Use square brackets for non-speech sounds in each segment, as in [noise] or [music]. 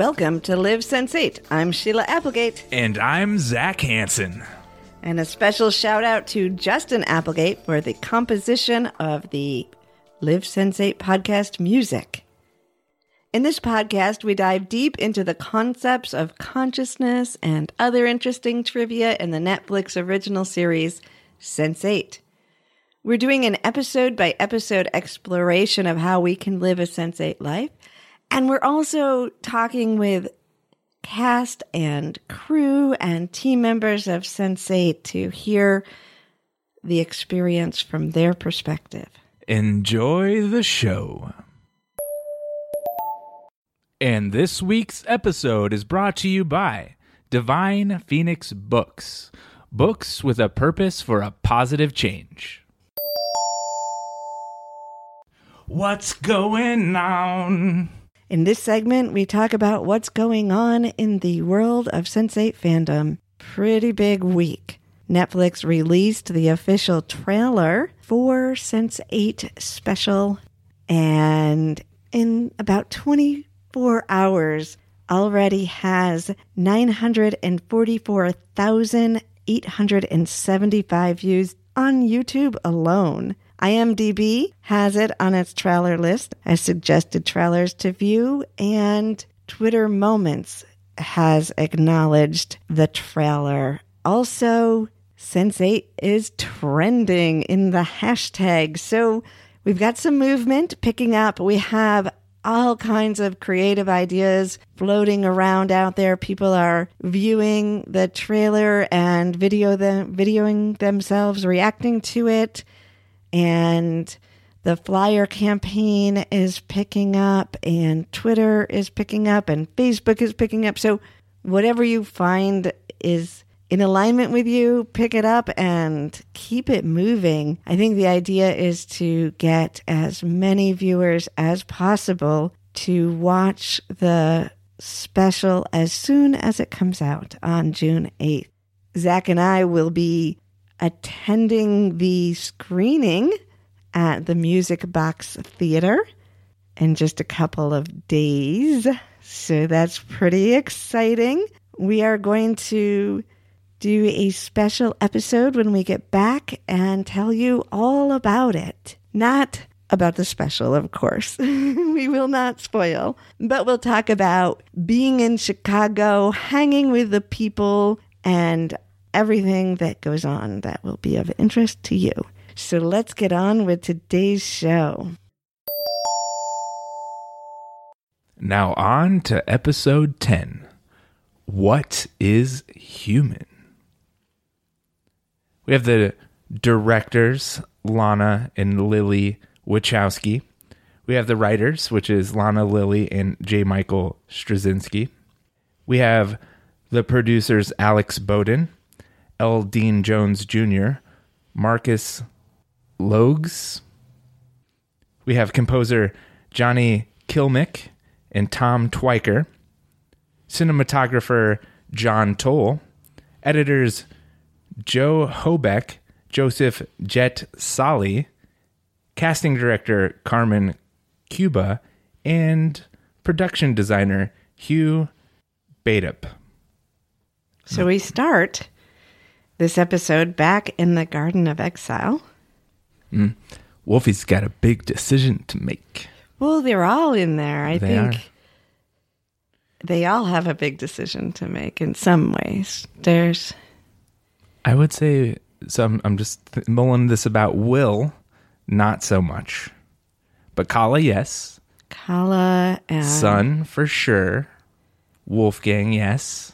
Welcome to Live Sense8. I'm Sheila Applegate. And I'm Zac Hansen. And a special shout out to Justin Applegate for the composition of the Live Sense8 podcast music. In this podcast, we dive deep into the concepts of consciousness and other interesting trivia in the Netflix original series Sense8. We're doing an episode by episode exploration of how we can live a Sense8 life and we're also talking with cast and crew and team members of Sense8 to hear the experience from their perspective. Enjoy the show. And this week's episode is brought to you by Divine Phoenix Books. Books with a purpose for a positive change. What's going on? In this segment, we talk about what's going on in the world of Sense8 fandom. Pretty big week. Netflix released the official trailer for Sense8 Special, and in about 24 hours, already has 944,875 views on YouTube alone. IMDb has it on its trailer list as suggested trailers to view, and Twitter Moments has acknowledged the trailer. Also, Sense8 is trending in the hashtag. So we've got some movement picking up. We have all kinds of creative ideas floating around out there. People are viewing the trailer and video them videoing themselves reacting to it and the flyer campaign is picking up and Twitter is picking up and Facebook is picking up. So whatever you find is in alignment with you, pick it up and keep it moving. I think the idea is to get as many viewers as possible to watch the special as soon as it comes out on June 8th. Zac and I will be attending the screening at the Music Box Theater in just a couple of days. So that's pretty exciting. We are going to do a special episode when we get back and tell you all about it. Not about the special, of course. [laughs] we will not spoil, but we'll talk about being in Chicago, hanging with the people, and everything that goes on that will be of interest to you. So let's get on with today's show. Now, on to episode 10 What is Human? We have the directors, Lana and Lily Wachowski. We have the writers, which is Lana Lily and J. Michael Straczynski. We have the producers, Alex Boden L. Dean Jones Jr., Marcus Loges. We have composer Johnny Klimek and Tom Tykwer, cinematographer John Toll, editors Joe Hobeck, Joseph Jett Sally, casting director Carmen Cuba, and production designer Hugh Bateup. So we start this episode back in the Garden of Exile. Mm. Wolfie's got a big decision to make. Well, they're all in there. I They think are. they all have a big decision to make in some ways. There's I would say some. I'm just th- mulling this about Will, not so much, but Kala, yes. Kala and Sun for sure. Wolfgang, yes.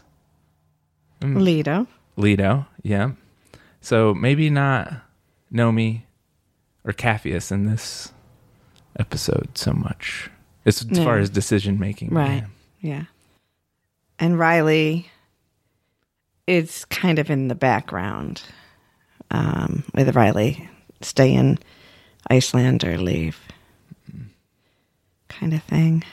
Mm. Lido. Lito, yeah. So maybe not Nomi or Capheus in this episode so much. As, as No. far as decision making, Right. Yeah. And Riley is kind of in the background um, with Riley stay in Iceland or leave. kind of thing.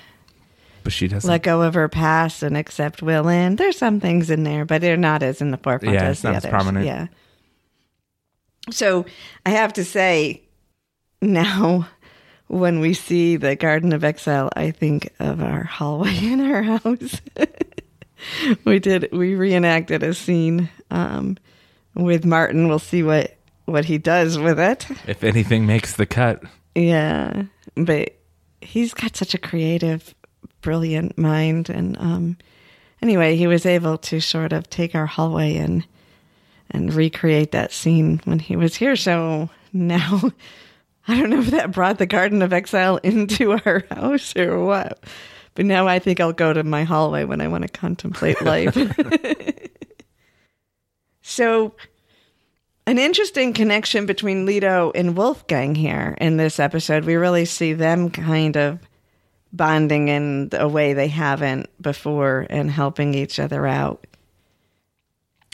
But she doesn't. Let go of her past and accept Will in. There's some things in there, but they're not as in the forefront Yeah, as the others. prominent. Yeah. So I have to say, now when we see the Garden of Exile, I think of our hallway [laughs] in our house. [laughs] we did we reenacted a scene um, with Martin. We'll see what what he does with it. if anything makes the cut. Yeah, but he's got such a creative, brilliant mind, and um, anyway, he was able to sort of take our hallway and and recreate that scene when he was here. So now, [laughs] I don't know if that brought the Garden of Exile [laughs] into our house or what. But now I think I'll go to my hallway when I want to contemplate [laughs] life. so an interesting connection between Lito and Wolfgang here in this episode. We really see them kind of bonding in a way they haven't before and helping each other out.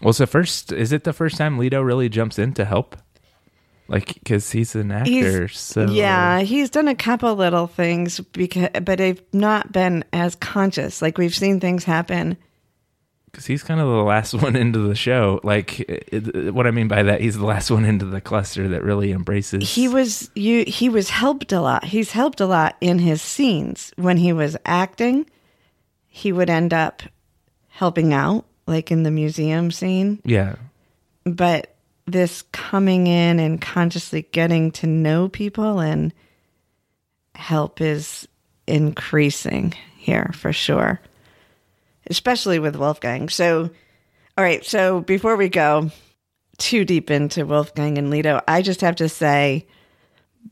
Well, so first, is it the first time Lito really jumps in to help? Like, because he's an actor, so Yeah, he's done a couple little things because but they've not been as conscious. Like we've seen things happen. because he's kind of the last [laughs] one into the show. Like, it, what I mean by that, he's the last one into the cluster that really embraces. He was you he was helped a lot. He's helped a lot in his scenes. When he was acting, he would end up helping out like in the museum scene. yeah, but this coming in and consciously getting to know people and help is increasing here for sure especially with wolfgang. So all right so before we go too deep into wolfgang and Lito i just have to say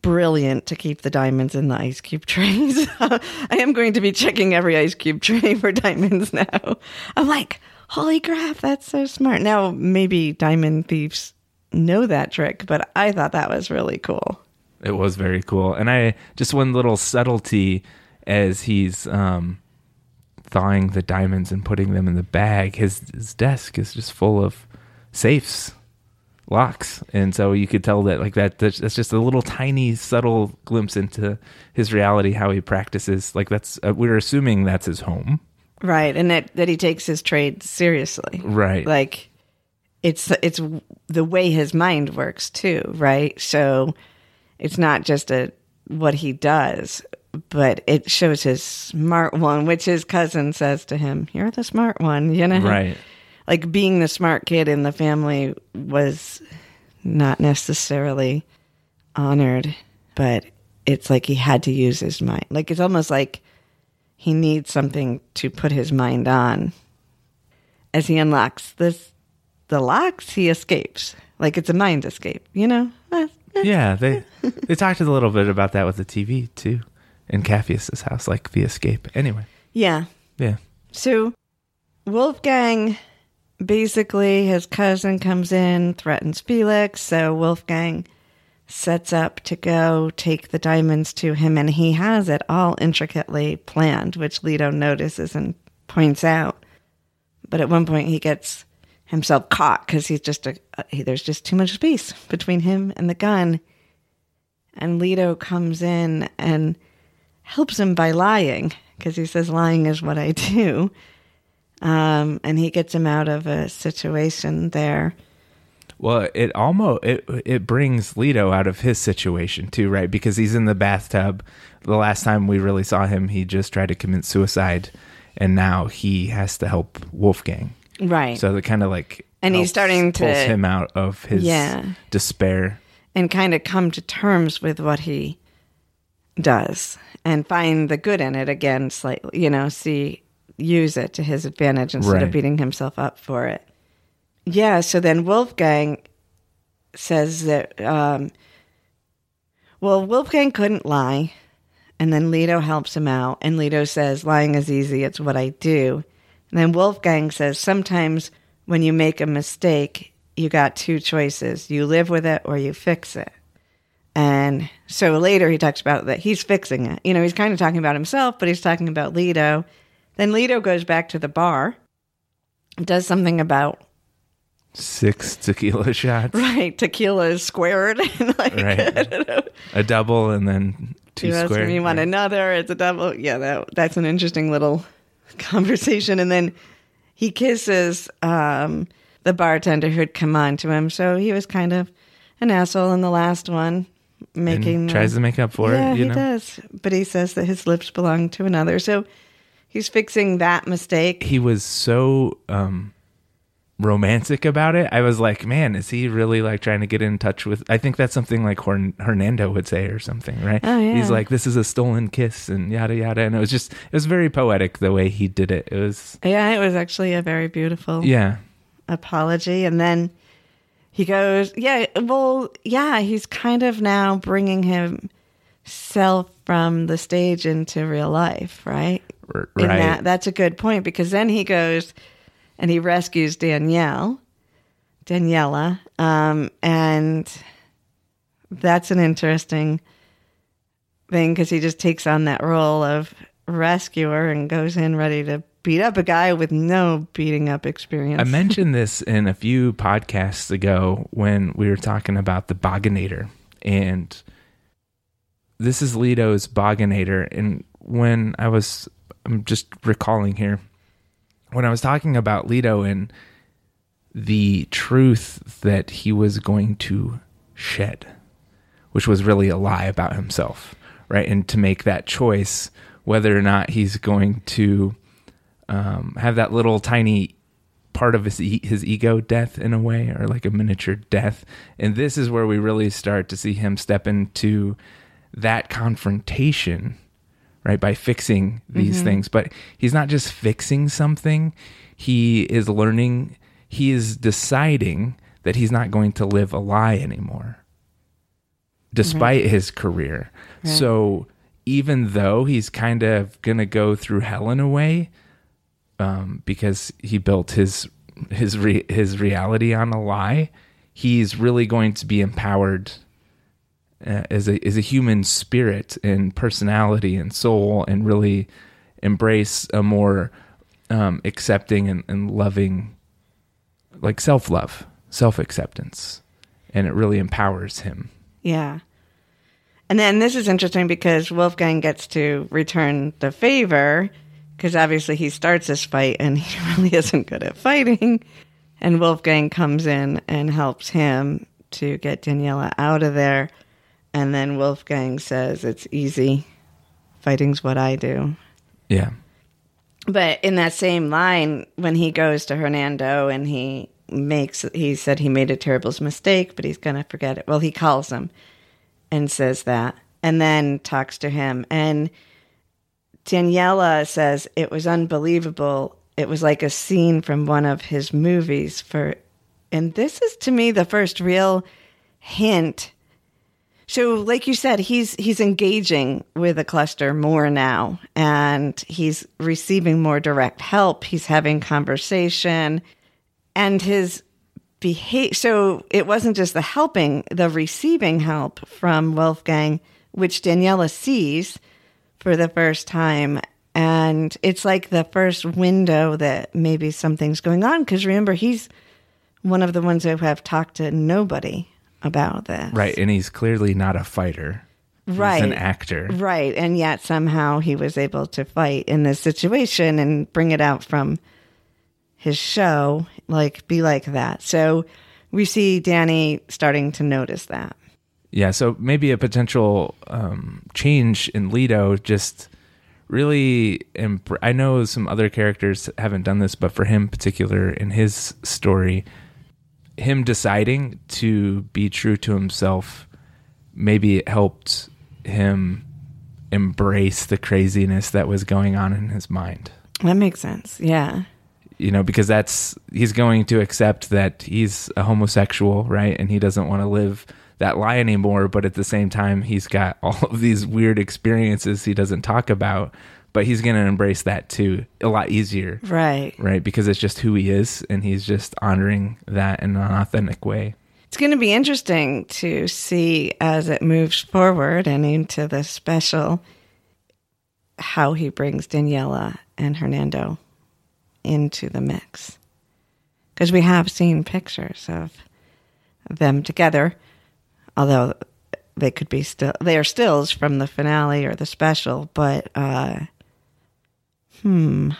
brilliant to keep the diamonds in the ice cube trays [laughs] i am going to be checking every ice cube tray for diamonds now. I'm like holy crap that's so smart. Now maybe diamond thieves know that trick but i thought that was really cool it was very cool. And I just one little subtlety as he's um, thawing the diamonds and putting them in the bag. His his desk is just full of safes, locks, and so you could tell that like that. That's, that's just a little tiny subtle glimpse into his reality, how he practices. Like that's uh, we're assuming that's his home, right and that that he takes his trade seriously right? like it's it's the way his mind works too right? So it's not just a what he does but it shows his smart one which his cousin says to him you're the smart one you know? Right. like being the smart kid in the family was not necessarily honored but it's like he had to use his mind. Like it's almost like he needs something to put his mind on as he unlocks this the locks he escapes like it's a mind escape you know Eh, eh. Yeah, they they talked a little bit about that with the TV too, in Capheus's house, like the escape. Anyway, yeah yeah, So Wolfgang basically his cousin comes in, threatens Felix, so Wolfgang sets up to go take the diamonds to him and he has it all intricately planned, which Lito notices and points out. But at one point he gets himself caught cuz he's just a, a there's just too much space between him and the gun. And Lito comes in and helps him by lying because he says lying is what I do. Um, and he gets him out of a situation there. Well, it almost it it brings Lito out of his situation too, right? Because he's in the bathtub. The last time we really saw him, he just tried to commit suicide, and now he has to help Wolfgang. Right. So that kind of like And he's starting to- pulls him out of his Yeah. despair. and kind of come to terms with what he does and find the good in it again slightly, you know, see use it to his advantage instead of beating himself up for it. Yeah, so then Wolfgang says that um well, Wolfgang couldn't lie. And then Lito helps him out. And Lito says, lying is easy. It's what I do. And then Wolfgang says, sometimes when you make a mistake, you got two choices. You live with it or you fix it. And so later he talks about that he's fixing it. You know, he's kind of talking about himself, but he's talking about Lito. Then Lito goes back to the bar, does something about Six tequila [laughs] shots, right tequila is squared, and [laughs] like Right. I don't know. a double, and then two you ask square. me, you want Yeah. another? It's a double. Yeah, that that's an interesting little [laughs] conversation. And then he kisses um, the bartender who'd come on to him. So he was kind of an asshole in the last one, making and tries to make up for yeah, it. You he know, does. But he says that his lips belong to another. So he's fixing that mistake. he was so um romantic about it. I was like, man, is he really like trying to get in touch with? I think that's something like Horn- Hernando would say or something, right? Oh, yeah. He's like, this is a stolen kiss and yada yada, and it was just it was very poetic the way he did it. It was Yeah, it was actually a very beautiful yeah, apology. And then he goes, Yeah, well, yeah, he's kind of now bringing himself from the stage into real life, right? r- right. that, that's a good point because then he goes and he rescues Danielle, Daniela, um, and that's an interesting thing because he just takes on that role of rescuer and goes in ready to beat up a guy with no beating up experience. I mentioned this in a few podcasts ago when we were talking about the Boganator. And this is Lito's Boganator. And when I was, I'm just recalling here, when I was talking about Lito and the truth that he was going to shed, which was really a lie about himself, right? And to make that choice, whether or not he's going to um, have that little tiny part of his his ego death in a way, or like a miniature death. And this is where we really start to see him step into that confrontation, right? By fixing these things, but he's not just fixing something; he is learning. He is deciding that he's not going to live a lie anymore, despite his career. So even though he's kind of gonna go through hell in a way, um, because he built his his re- his reality on a lie, he's really going to be empowered uh, as a as a human spirit and personality and soul, and really embrace a more um, accepting and, and loving, like self love, self acceptance, and it really empowers him. Yeah. And then this is interesting because Wolfgang gets to return the favor because obviously he starts this fight and he [laughs] really isn't good at fighting. And Wolfgang comes in and helps him to get Daniela out of there. And then Wolfgang says, It's easy. Fighting's what I do. Yeah, But in that same line, when he goes to Hernando and he makes, he said he made a terrible mistake, but he's going to forget it. Well, he calls him and says that, and then talks to him. And Daniela says it was unbelievable. It was like a scene from one of his movies. For, and this is to me the first real hint so, like you said, he's he's engaging with a cluster more now, and he's receiving more direct help. He's having conversation, and his behavior. So it wasn't just the helping, the receiving help from Wolfgang, which Daniela sees for the first time, and it's like the first window that maybe something's going on. Because remember, he's one of the ones who have talked to nobody about this. right. And he's clearly not a fighter. Right. He's an actor. Right. And yet somehow he was able to fight in this situation and bring it out from his show, like be like that. So we see Danny starting to notice that. Yeah, so maybe a potential um, change in Lito just really. Imp- I know some other characters haven't done this, but for him, particular, in his story, him deciding to be true to himself, maybe it helped him embrace the craziness that was going on in his mind. That makes sense. Yeah. You know, because that's he's going to accept that he's a homosexual, right? And he doesn't want to live that lie anymore. But at the same time, he's got all of these weird experiences he doesn't talk about. But he's going to embrace that too a lot easier, Right. right? Because it's just who he is, and he's just honoring that in an authentic way. It's going to be interesting to see as it moves forward and into the special how he brings Daniela and Hernando into the mix. Because we have seen pictures of them together, although they could be still they are stills from the finale or the special, but uh hmm.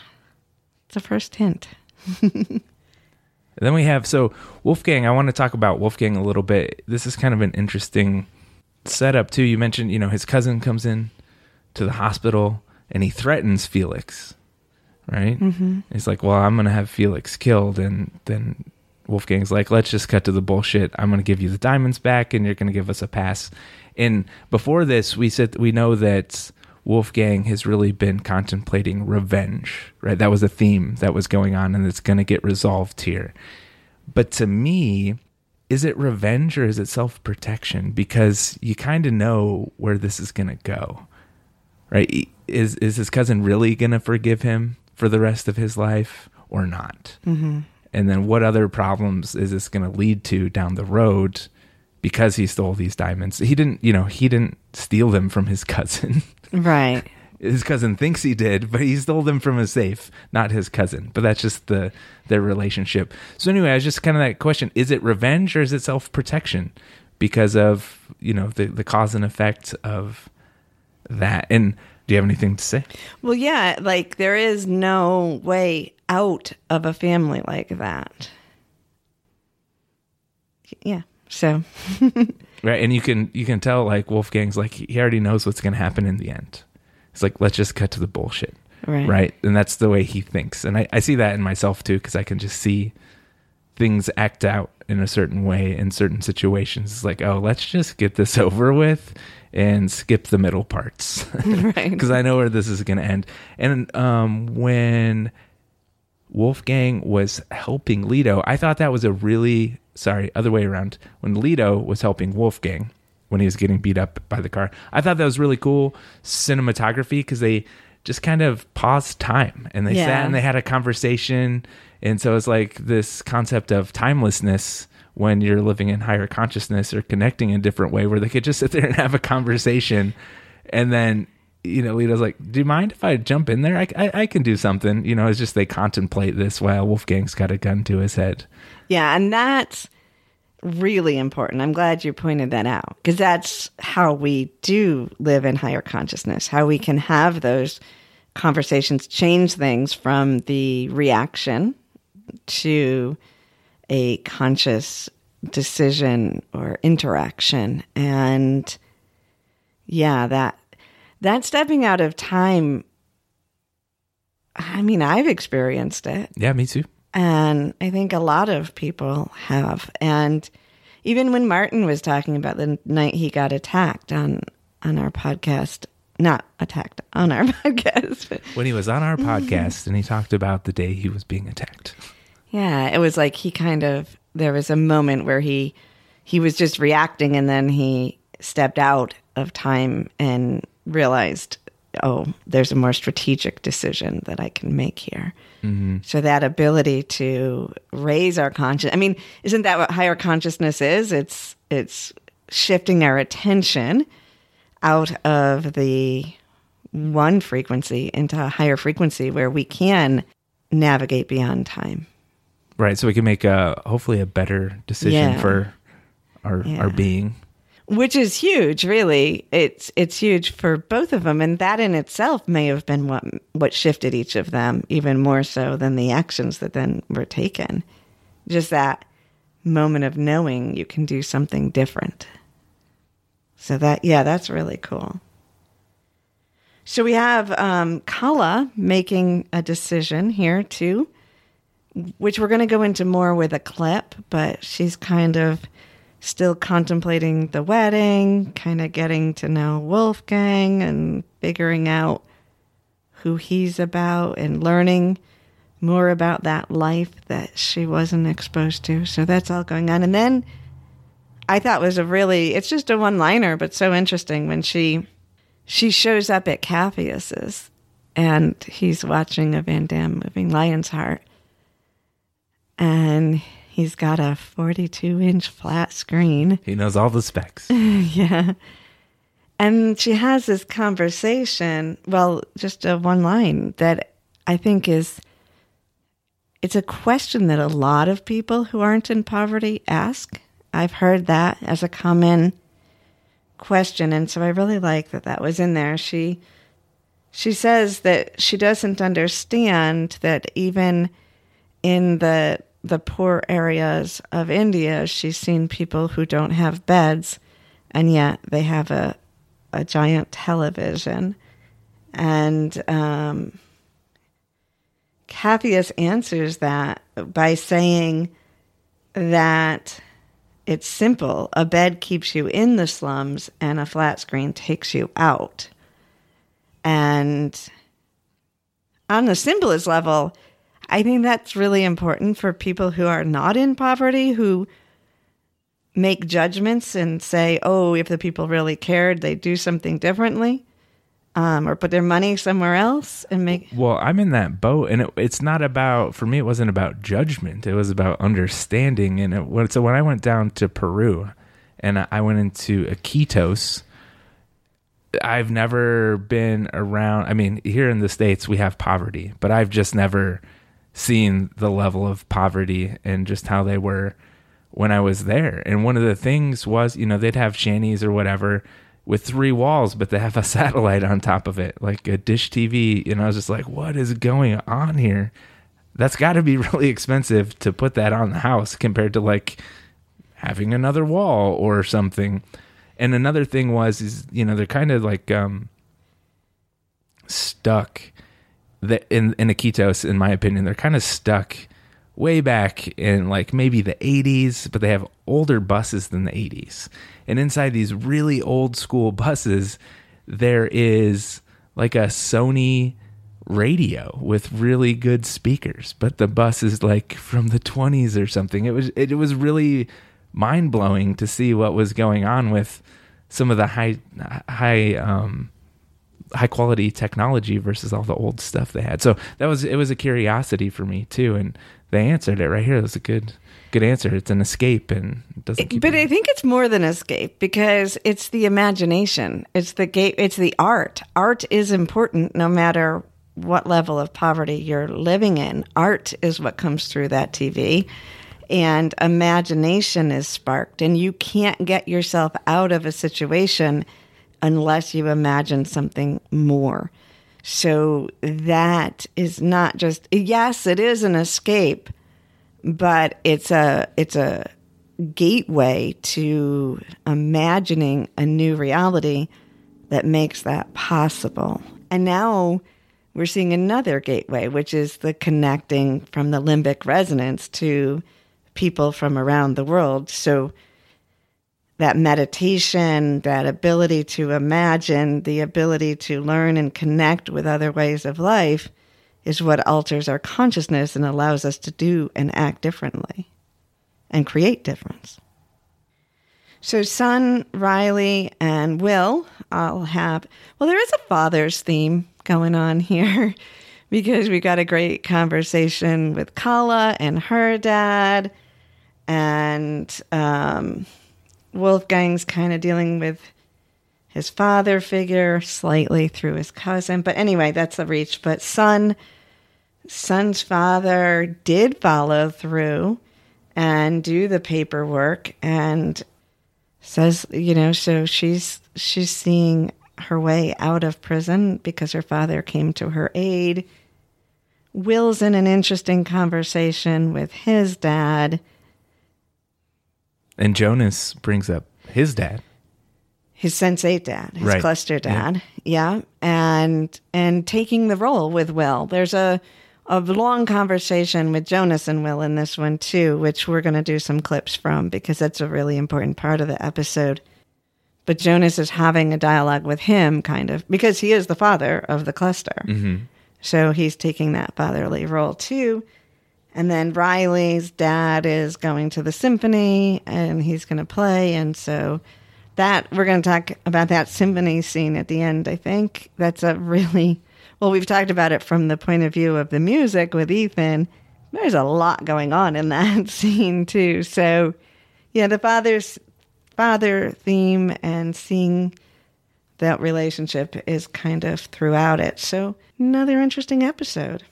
It's a first hint. [laughs] then we have so Wolfgang. I want to talk about Wolfgang a little bit. This is kind of an interesting setup too. You mentioned, you know, his cousin comes in to the hospital and he threatens Felix, right? Mm-hmm. He's like, "Well, I'm going to have Felix killed," and then Wolfgang's like, "Let's just cut to the bullshit. I'm going to give you the diamonds back, and you're going to give us a pass." And before this, we said we know that Wolfgang has really been contemplating revenge, right? That was a theme that was going on, and it's going to get resolved here. But to me, is it revenge or is it self protection? Because you kind of know where this is going to go, right? Is is his cousin really going to forgive him for the rest of his life or not? Mm-hmm. And then what other problems is this going to lead to down the road? Because he stole these diamonds, he didn't. You know, he didn't steal them from his [laughs] cousin. Right. His cousin thinks he did, but he stole them from a safe, not his cousin. But that's just the their relationship. So anyway, I was just kind of that question: Is it revenge or is it self protection? Because of you know the the cause and effect of that. And do you have anything to say? Well, yeah, like there is no way out of a family like that. Yeah. So [laughs] right and you can you can tell like wolfgang's like he already knows what's going to happen in the end. It's like let's just cut to the bullshit. Right. Right and that's the way he thinks. And i, I see that in myself too because i can just see things act out in a certain way in certain situations. It's like oh let's just get this [laughs] over with and skip the middle parts. [laughs] Right. [laughs] Because i know where this is going to end. And um when wolfgang was helping Lito i thought that was a really sorry, other way around. When Lito was helping Wolfgang when he was getting beat up by the car, I thought that was really cool cinematography because they just kind of paused time and they yeah. sat and they had a conversation. And so it's like this concept of timelessness when you're living in higher consciousness or connecting in a different way where they could just sit there and have a conversation and then you know, Lito's like, "Do you mind if I jump in there? I, I, I, can do something." You know, it's just they contemplate this while Wolfgang's got a gun to his head. Yeah, and that's really important. I'm glad you pointed that out because that's how we do live in higher consciousness, how we can have those conversations change things from the reaction to a conscious decision or interaction. And yeah, that that stepping out of time I mean, I've experienced it. Yeah, me too. And I think a lot of people have. And even when Martin was talking about the night he got attacked on on our podcast, not attacked on our [laughs] podcast, but when he was on our [laughs] mhm. podcast and he talked about the day he was being attacked. Yeah, it was like he kind of there was a moment where he he was just reacting and then he stepped out of time and realized oh, there's a more strategic decision that I can make here. Mm-hmm. So that ability to raise our conscious, I mean, isn't that what higher consciousness is? It's, it's shifting our attention out of the one frequency into a higher frequency where we can navigate beyond time. Right. So we can make a, hopefully a better decision yeah. for our, yeah. our being which is huge really. It's it's huge for both of them and that in itself may have been what what shifted each of them even more so than the actions that then were taken. Just that moment of knowing you can do something different. So that yeah that's really cool. So we have um, Kala making a decision here too, which we're going to go into more with a clip, but she's kind of still contemplating the wedding, kind of getting to know Wolfgang and figuring out who he's about and learning more about that life that she wasn't exposed to. So that's all going on. And then I thought was a really it's just a one liner, but so interesting when she she shows up at Capheus's and he's watching a Van Damme moving Lion's Heart. And He's got a 42 inch flat screen. He knows all the specs. [laughs] yeah. And she has this conversation, well, just a one line that I think is it's a question that a lot of people who aren't in poverty ask. I've heard that as a common question, and so I really like that that was in there. She she says that she doesn't understand that even in the the poor areas of India, she's seen people who don't have beds, and yet they have a a giant television, and um, answers that by saying that it's simple. A bed keeps you in the slums, and a flat screen takes you out. And on the simplest level, I think that's really important for people who are not in poverty, who make judgments and say, oh, if the people really cared, they'd do something differently. Um, or put their money somewhere else and make. Well, I'm in that boat, and it, it's not about for me. It wasn't about judgment. It was about understanding. And it, so when I went down to Peru, and I went into Iquitos, I've never been around. I mean, here in the states we have poverty, but I've just never seen the level of poverty and just how they were when I was there. And one of the things was, you know, they'd have shanties or whatever with three walls, but they have a [laughs] satellite on top of it, like a dish TV. And I was just like, what is going on here? That's got to be [laughs] really expensive to put that on the house compared to like having another wall or something. And another thing was, is you know, they're kind of like um, stuck. In in Iquitos, in my opinion, they're kind of stuck way back in like maybe the 80s, but they have older buses than the 80s. And inside these really old school buses, there is like a Sony radio with really good speakers, but the bus is like from the 20s or something. It was it was really mind blowing to see what was going on with some of the high high um, high quality technology versus all the old stuff they had. So that was it was a curiosity for me too, and they answered it right here. That was a good good answer. It's an escape and it doesn't But you- I think it's more than escape because it's the imagination. It's the gate it's the art. Art is important no matter what level of poverty you're living in. Art is what comes through that TV. And imagination is sparked and you can't get yourself out of a situation unless you imagine something more. So that is not just yes, it is an escape, but it's a it's a gateway to imagining a new reality that makes that possible. And now we're seeing another gateway, which is the connecting from the limbic resonance to people from around the world. So that meditation, that ability to imagine, the ability to learn and connect with other ways of life is what alters our consciousness and allows us to do and act differently and create difference. So, Sun, Riley, and Will all have, well, there is a father's theme going on here [laughs] because we got a great conversation with Kala and her dad, and um, Wolfgang's kind of dealing with his father figure slightly through his cousin. But anyway, that's a reach. But Sun, Sun's father did follow through and do the paperwork and says, you know, so she's she's seeing her way out of prison because her father came to her aid. Will's in an interesting conversation with his dad. And Jonas brings up his dad. his sensei dad, his Right. cluster dad, yeah. and and taking the role with Will. There's a a long conversation with Jonas and Will in this one too, which we're going to do some clips from because that's a really important part of the episode. But Jonas is having a dialogue with him, kind of, because he is the father of the cluster. Mm-hmm. So he's taking that fatherly role too. And then Riley's dad is going to the symphony and he's going to play. And so that we're going to talk about that symphony scene at the end. I think that's a really well, we've talked about it from the point of view of the music with Ethan. There's a lot going on in [laughs] that scene too. So, yeah, the father's father theme and seeing that relationship is kind of throughout it. So, another interesting episode.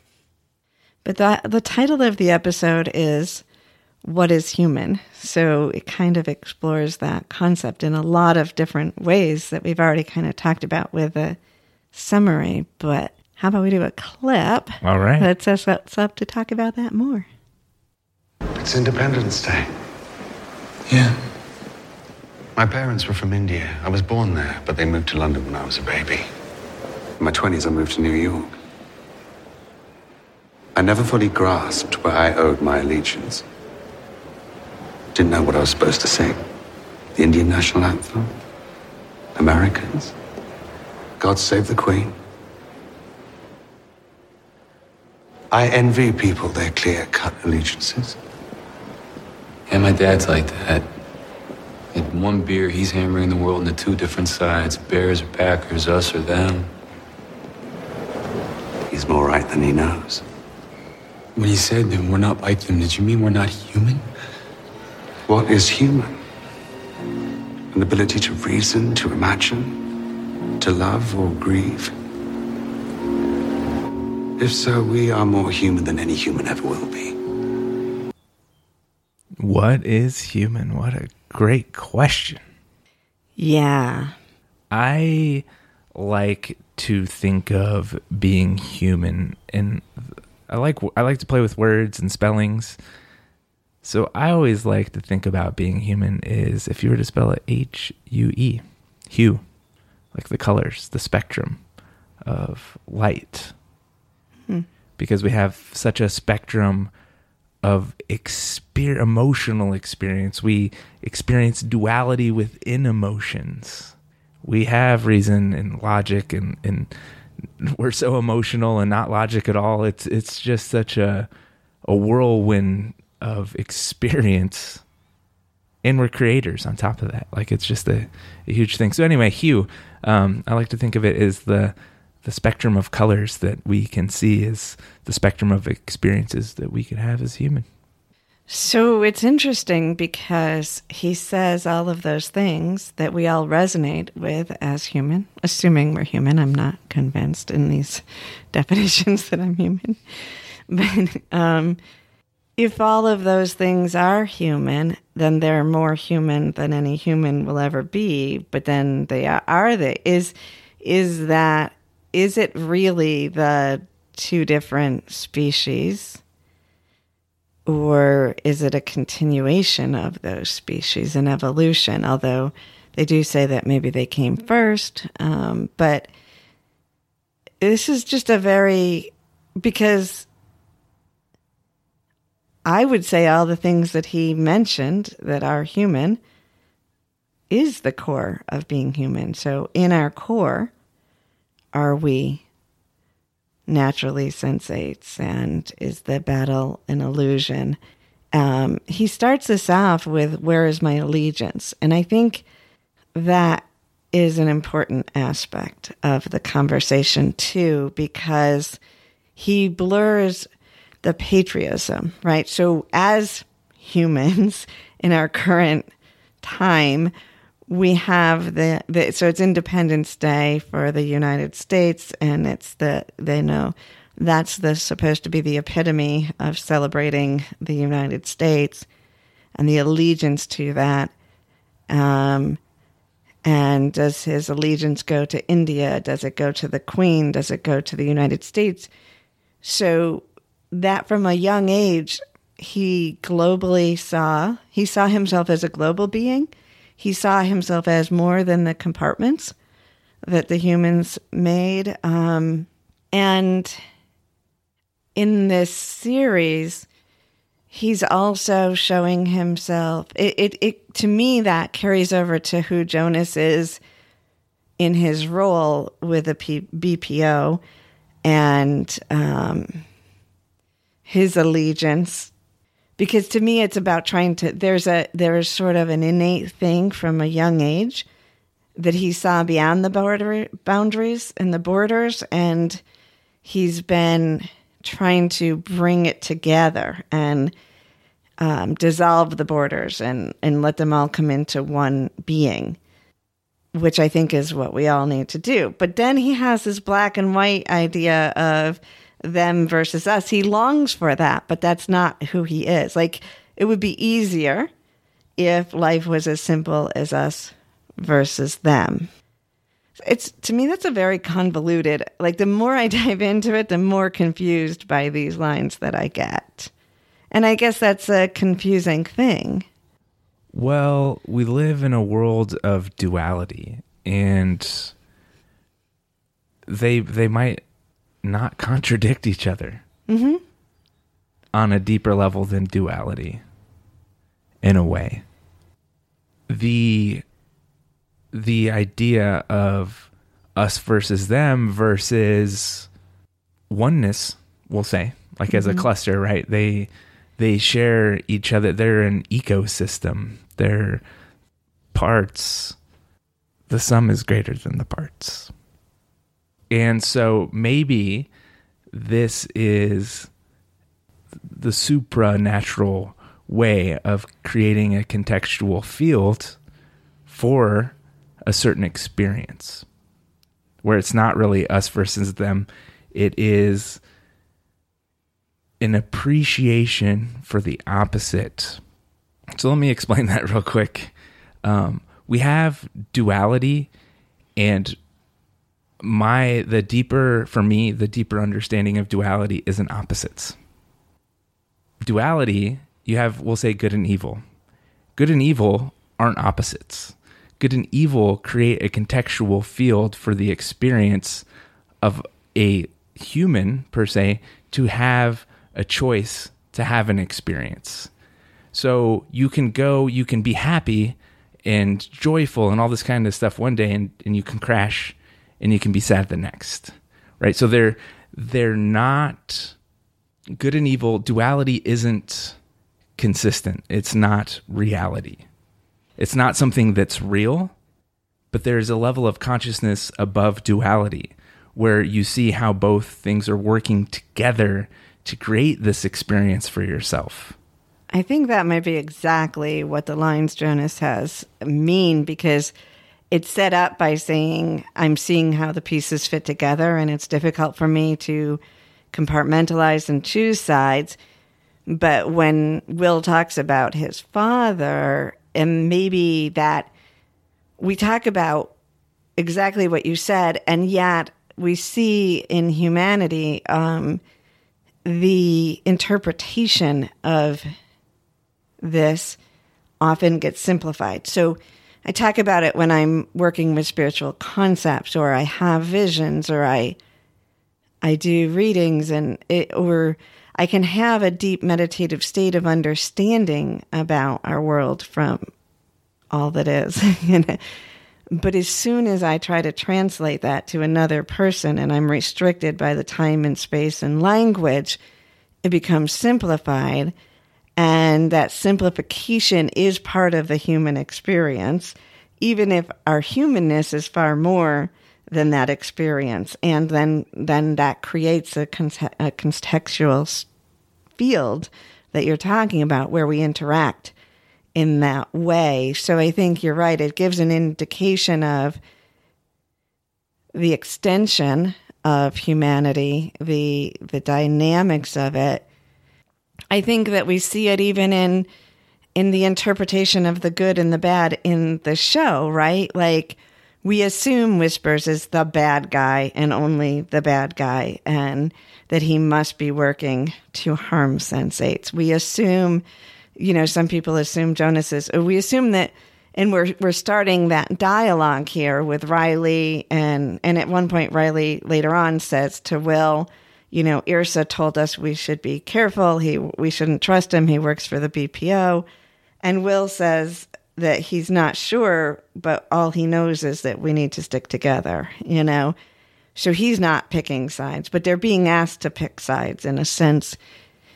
But the, the title of the episode is what is human. So it kind of explores that concept in a lot of different ways that we've already kind of talked about with a summary. But how about we do a clip All right. that sets us up to talk about that more? It's Independence Day. Yeah. My parents were from India. I was born there, but they moved to London when I was a baby. In my 20s, I moved to New York. I never fully grasped where I owed my allegiance. Didn't know what I was supposed to sing. The Indian national anthem? Americans? God save the Queen? I envy people their clear cut allegiances. Yeah, my dad's like that. At one beer, he's hammering the world into two different sides Bears or Packers, us or them. He's more right than he knows. When you said that we're not like them, did you mean we're not human? What is human? An ability to reason, to imagine, to love or grieve? If so, we are more human than any human ever will be. What is human? What a great question. Yeah. I like to think of being human and I like I like to play with words and spellings. So I always like to think about being human is if you were to spell it H U E, hue, like the colors, the spectrum of light. Hmm. Because we have such a spectrum of exper- emotional experience. We experience duality within emotions. We have reason and logic and, and [laughs] we're so emotional and not logic at all. It's it's just such a a whirlwind of experience. And we're creators on top of that. Like it's just a, a huge thing. So anyway, hue, um, I like to think of it as the the spectrum of colors that we can see is the spectrum of experiences that we can have as human. So it's interesting because he says all of those things that we all resonate with as human, assuming we're human. I'm not convinced in these [laughs] definitions that I'm human. [laughs] But um, if all of those things are human, then they're more human than any human will ever be. But then they are, are they? Is is that is it really the two different species? Or is it a continuation of those species in evolution? Although they do say that maybe they came first, um, but this is just a very because I would say all the things that he mentioned that are human is the core of being human. So in our core, are we naturally sensates and is the battle an illusion. Um, he starts this off with where is my allegiance? And i think that is an important aspect of the conversation too because he blurs the patriotism right? So as humans [laughs] in our current time we have the, the so it's Independence Day for the United States, and it's the they know that's the supposed to be the epitome of celebrating the United States and the allegiance to that. Um, and does his allegiance go to India? Does it go to the Queen? Does it go to the United States? So that from a young age, he globally saw he saw himself as a global being he saw himself as more than the compartments that the humans made. Um, and in this series, he's also showing himself. It, it, it to me that carries over to who Jonas is in his role with the BPO and um, his allegiance because to me it's about trying to there's a there's sort of an innate thing from a young age that he saw beyond the border boundaries and the borders and he's been trying to bring it together and um, dissolve the borders and and let them all come into one being which i think is what we all need to do. But then he has this black and white idea of them versus us. He longs for that, but that's not who he is. Like it would be easier if life was as simple as us versus them. It's to me that's a very convoluted. Like the more I [laughs] dive into it, the more confused by these lines that I get. And I guess that's a confusing thing. Well, we live in a world of duality and they they might not contradict each other Mhm. on a deeper level than duality in a way. The the idea of us versus them versus oneness we'll say like as a cluster right? They they share each other. They're an ecosystem. They're parts. The sum is greater than the parts and so maybe this is the supranatural way of creating a contextual field for a certain experience where it's not really us versus them. It is an appreciation for the opposite. So let me explain [laughs] that real quick. Um, we have duality and my the deeper for me the deeper understanding of duality isn't opposites. Duality you have we'll say good and evil. Good and evil aren't opposites. Good and evil create a contextual field for the experience of a human per se to have a choice to have an experience. So you can go you can be happy and joyful and all this kind of stuff one day and, and you can crash and you can be sad the next right? So they're they're not good and evil duality isn't consistent. It's not reality. It's not something that's real but there's a level of consciousness above duality where you see how both things are working together to create this experience for yourself. I think that might be exactly what the lines Jonas has mean because it's set up by saying, I'm seeing how the pieces fit together, and it's difficult for me to compartmentalize and choose sides. But when Will talks about his father, and maybe that we talk about exactly what you said, and yet we see in humanity um, the interpretation of this often gets simplified. So I talk about it when I'm working with spiritual concepts or I have visions or I I do readings and it, or I can have a deep meditative state of understanding about our world from all that is. [laughs] But as soon as I try to translate that to another person and I'm restricted by the time and space and language, it becomes simplified and that simplification is part of the human experience, even if our humanness is far more than that experience. And then, then that creates a, conte- a contextual field that you're talking about where we interact in that way. So I think you're right. It gives an indication of the extension of humanity, the the dynamics of it, I think that we see it even in in the interpretation of the good and the bad in the show, right? Like we assume Whispers is the bad guy and only the bad guy and that he must be working to harm sensates. We assume, you know, some people assume Jonas is we assume that and we're we're starting that dialogue here with Riley and and at one point Riley later on says to Will, you know, Irsa told us we should be careful. He we shouldn't trust him. He works for the BPO. And Will says that he's not sure, but all he knows is that we need to stick together, you know. So he's not picking sides, but they're being asked to pick sides in a sense.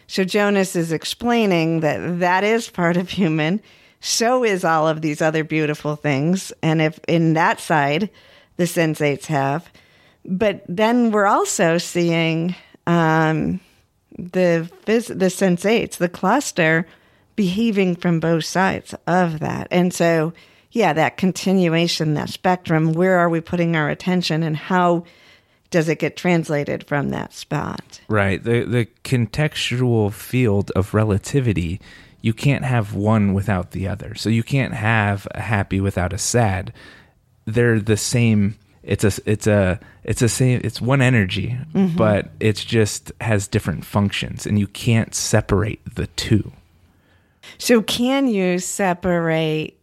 So Jonas is explaining that that is part of human. So is all of these other beautiful things. And if in that side the sensates have, but then we're also seeing um, the phys- the sensates, the cluster, behaving from both sides of that, and so yeah, that continuation, that spectrum. Where are we putting our attention, and how does it get translated from that spot? Right. The the contextual field of relativity you can't have one without the other. So you can't have a happy without a sad. They're the same. It's a it's a it's a same it's one energy, mm-hmm. but it's just has different functions and you can't separate the two. So, can you separate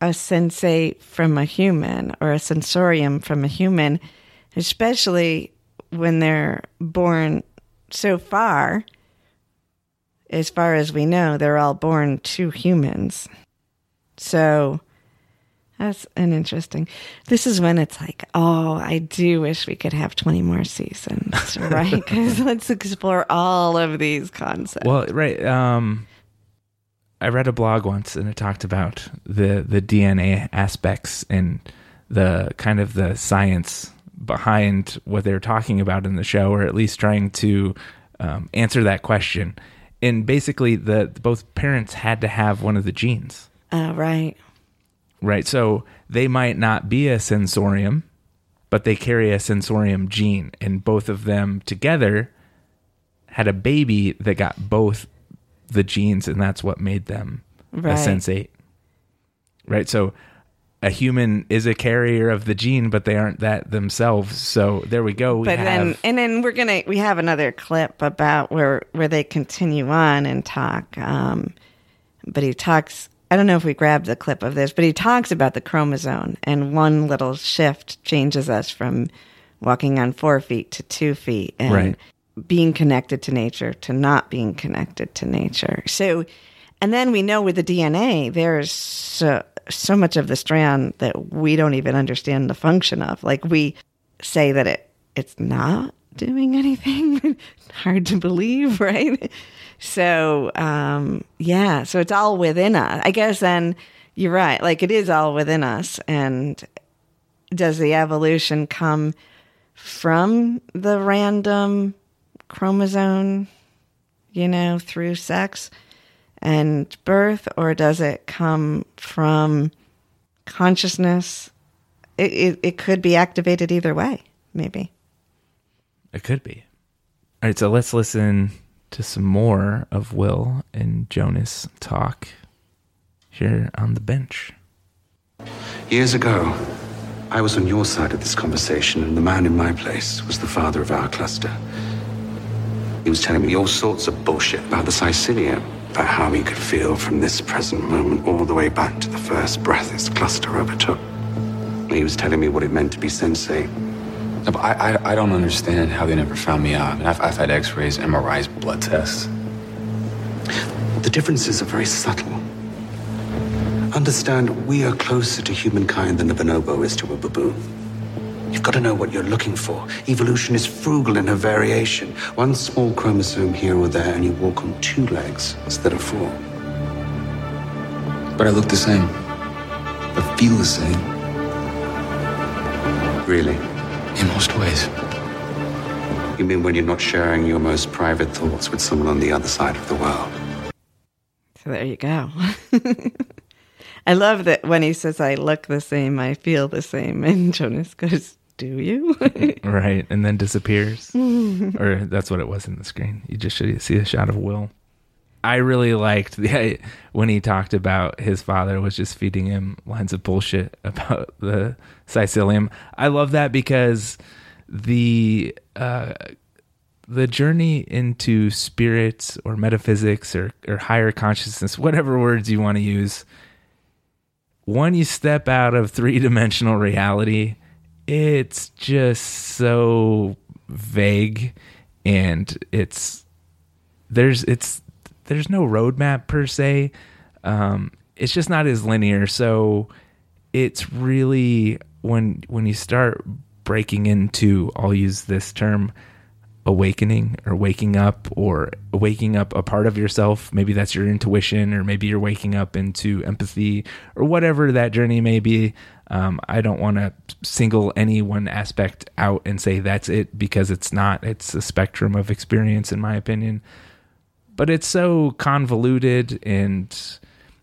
a sensate from a human or a sensorium from a human, especially when they're born so far? As far as we know, they're all born to humans. So, that's an interesting. This is when it's like, oh, I do wish we could have 20 more seasons, [laughs] right? Because let's explore all of these concepts. Well, right. Um, I read a blog once and it talked about the the DNA aspects and the kind of the science behind what they're talking about in the show, or at least trying to um, answer that question. And basically, the both parents had to have one of the genes, Oh, right. Right? So they might not be a sensorium, but they carry a sensorium gene, and both of them together had a baby that got both the genes, and that's what made them Right. a sensate. Right. So a human is a carrier of the gene, but they aren't that themselves. So there we go. We but then and then we're gonna we have another clip about where where they continue on and talk um but he talks i don't know if we grabbed the clip of this but he talks about the chromosome and one little shift changes us from walking on four feet to two feet and Right. being connected to nature to not being connected to nature. So and then we know with the dna there's so, so much of the strand that we don't even understand the function of. Like we say that it it's not doing anything. [laughs] Hard to believe [laughs] right so um yeah so it's all within us. I guess then you're right. Like it is all within us. And does the evolution come from the random chromosome you know through sex and birth? Or does it come from consciousness? It, it, it could be activated either way maybe. It could be. All right. So let's listen to some more of Will and Jonas talk here on the bench. Years ago, I was on your side of this conversation, and the man in my place was the father of our cluster. He was telling me all sorts of bullshit about the sensorium, about how he could feel from this present moment all the way back to the first breath his cluster overtook. He was telling me what it meant to be sensate. No, but I, I, I don't understand how they never found me out. I mean, I've, I've had x-rays, MRIs, blood tests. The differences are very subtle. Understand, we are closer to humankind than a bonobo is to a baboon. You've got to know what you're looking for. Evolution is frugal in her variation. One small chromosome here or there, and you walk on two legs instead of four. But I look the same. I feel the same. Really? In most ways. You mean when you're not sharing your most private thoughts with someone on the other side of the world? So there you go. [laughs] I love that when he says, I look the same, I feel the same. And [laughs] Jonas goes, Do you? [laughs] Right. And then disappears. or that's what it was in the screen. You just should see a shot of Will. I really liked the [laughs] when he talked about his father was just feeding him lines of bullshit [laughs] about the sensorium. I love that because the uh, the journey into spirits or metaphysics or, or higher consciousness, whatever words you want to use, when you step out of three dimensional reality, it's just so vague and it's there's it's there's no roadmap per se. Um, it's just not as linear. So it's really when when you start breaking into I'll use this term awakening or waking up or waking up a part of yourself maybe that's your intuition or maybe you're waking up into empathy or whatever that journey may be um, i don't want to single any one aspect out and say that's it because it's not it's a spectrum of experience in my opinion but it's so convoluted and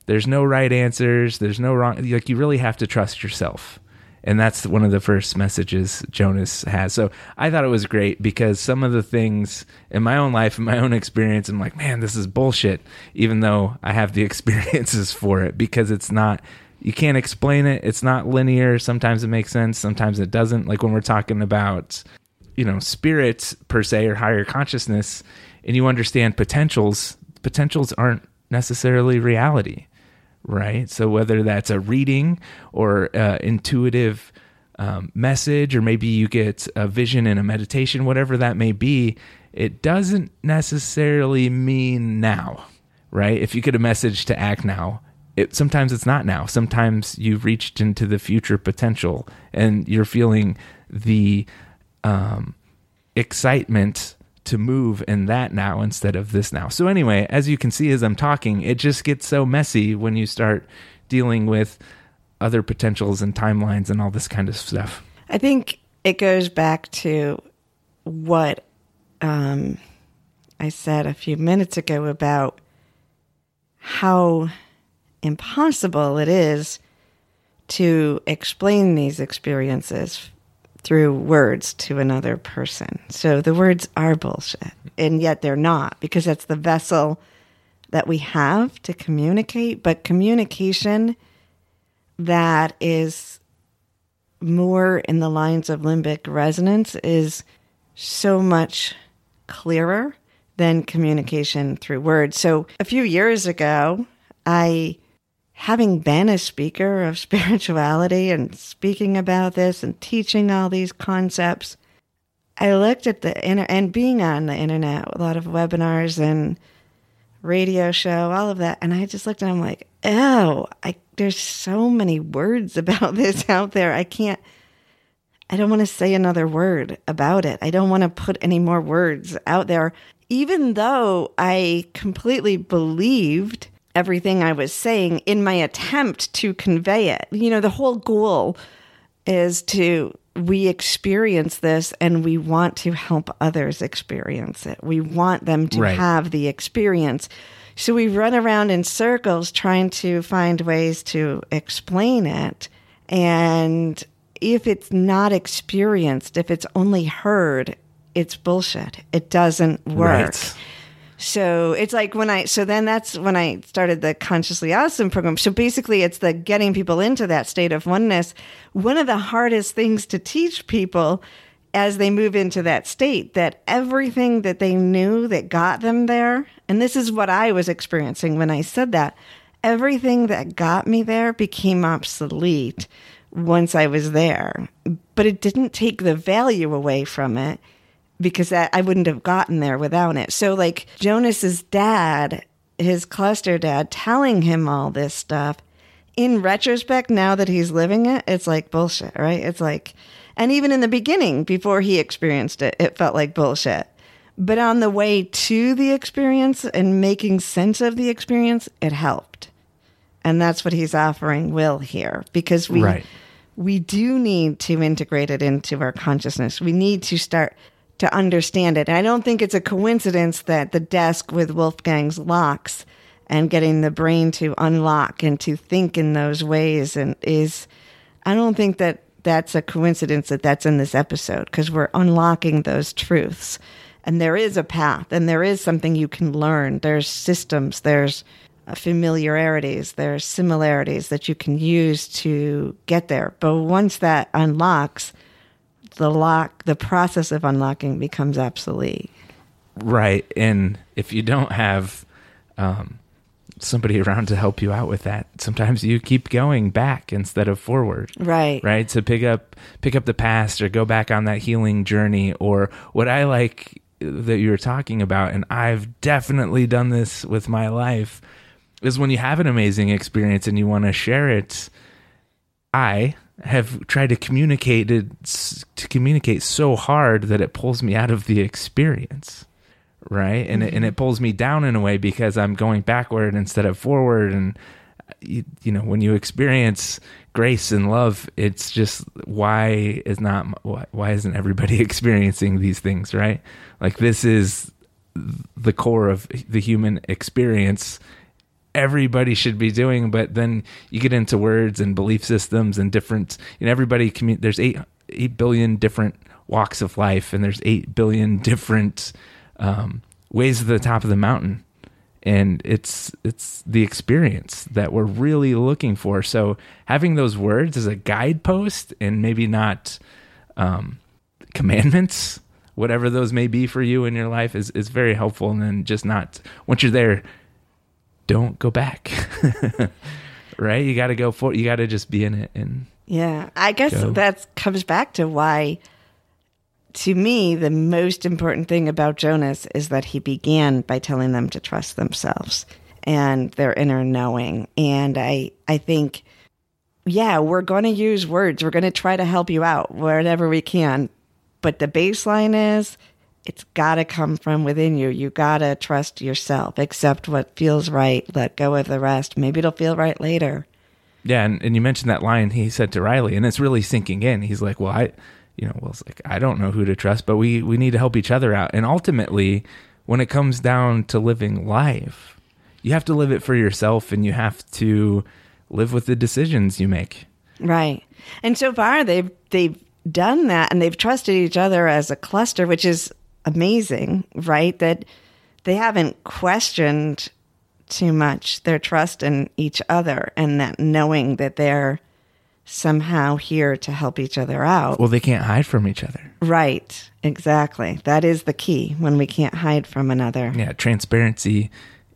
there's no right answers there's no wrong like you really have to trust yourself And that's one of the first messages Jonas has. So I thought it was great because some of the things in my own life, in my own experience, I'm like, man, this is bullshit, even though I have the [laughs] experiences for it because it's not, you can't explain it. It's not linear. Sometimes it makes sense, sometimes it doesn't. Like when we're talking about, you know, spirits per se or higher consciousness, and you understand potentials, potentials aren't necessarily reality right? So whether that's a reading or uh, intuitive um, message, or maybe you get a vision in a meditation, whatever that may be, it doesn't necessarily mean now, right? If you get a message to act now, it sometimes it's not now. Sometimes you've reached into the future potential and you're feeling the um, excitement to move in that now instead of this now. So, anyway, as you can see as I'm talking, it just gets so messy when you start dealing with other potentials and timelines and all this kind of stuff. I think it goes back to what um, I said a few minutes ago about how impossible it is to explain these experiences through words to another person. So the words are bullshit, and yet they're not because that's the vessel that we have to communicate. But communication that is more in the lines of limbic resonance is so much clearer than communication through words. So a few years ago, I having been a speaker of [laughs] spirituality and speaking about this and teaching all these concepts, I looked at the inter- and being on the internet, a lot of webinars and radio show, all of that, and I just looked and I'm like, oh, I there's so many words [laughs] about this out there. I can't. I don't want to say another word about it. I don't want to put any more words out there, even though I completely believed everything I was saying in my attempt to convey it. You know, the whole goal is to we experience this and we want to help others experience it. We want them to right. have the experience. So we run around in circles trying to find ways to explain it. And if it's not experienced, if it's only heard, it's bullshit. It doesn't work. Right. So it's like when I, so then that's when I started the Consciously Awesome program. So basically, it's the getting people into that state of oneness. One of the hardest things to teach people as they move into that state that everything that they knew that got them there, and this is what I was experiencing when I said that, everything that got me there became obsolete once I was there. But it didn't take the value away from it because that, I wouldn't have gotten there without it. So, like Jonas's dad, his cluster dad, telling him all this stuff. In retrospect, now that he's living it, it's like bullshit, right? It's like, and even in the beginning, before he experienced it, it felt like bullshit. But on the way to the experience and making sense of the experience, it helped. And that's what he's offering Will here because we right. we do need to integrate it into our consciousness. We need to start to understand it. And I don't think it's a coincidence that the desk with Wolfgang's locks and getting the brain to unlock and to think in those ways and is I don't think that that's a coincidence that that's in this episode because we're unlocking those truths. And there is a path and there is something you can learn. There's systems, there's familiarities, there's similarities that you can use to get there. But once that unlocks, the lock, the process of unlocking becomes obsolete. Right. And if you don't have um, somebody around to help you out with that, sometimes you keep going back instead of forward. Right. Right. To pick up pick up the past or go back on that healing journey. Or what I like that you were talking about, and I've definitely done this with my life, is when you have an amazing experience and you want to share it. I have tried to communicate to, to communicate so hard that it pulls me out of the experience right? And it, and it mm-hmm. pulls me down in a way because i'm going backward instead of forward. And you, you know when you experience grace and love it's just why is not why, why isn't everybody [laughs] experiencing these things right? Like this is the core of the human experience everybody should be doing. But then you get into words and belief systems and different, know, everybody, there's eight, 8 billion different walks of life and there's 8 billion different um, ways to the top of the mountain and it's it's the experience that we're really looking for so having those words as a guidepost and maybe not um, commandments whatever those may be for you in your life is, is very helpful and then just not once you're there don't go back [laughs] right you got to go for you got to just be in it and Yeah, I guess that comes back to why, to me, the most important thing about Jonas is that he began by telling them to trust themselves and their inner knowing. And I, I think, yeah, we're going to use words. We're going to try to help you out wherever we can. But the baseline is it's got to come from within you. You got to trust yourself, accept what feels right, let go of the rest. Maybe it'll feel right later. Yeah, and, and you mentioned that line he said to Riley, and it's really sinking in. He's like, "Well, I, you know, Will's like, I don't know who to trust, but we we need to help each other out." And ultimately, when it comes down to living life, you have to live it for yourself, and you have to live with the decisions you make. Right. And so far they've they've done that and they've trusted each other as a cluster, which is amazing, right? That they haven't questioned too much their trust in each other and that knowing that they're somehow here to help each other out. Well, they can't hide from each other. right. Exactly. That is the key when we can't hide from another. Yeah, transparency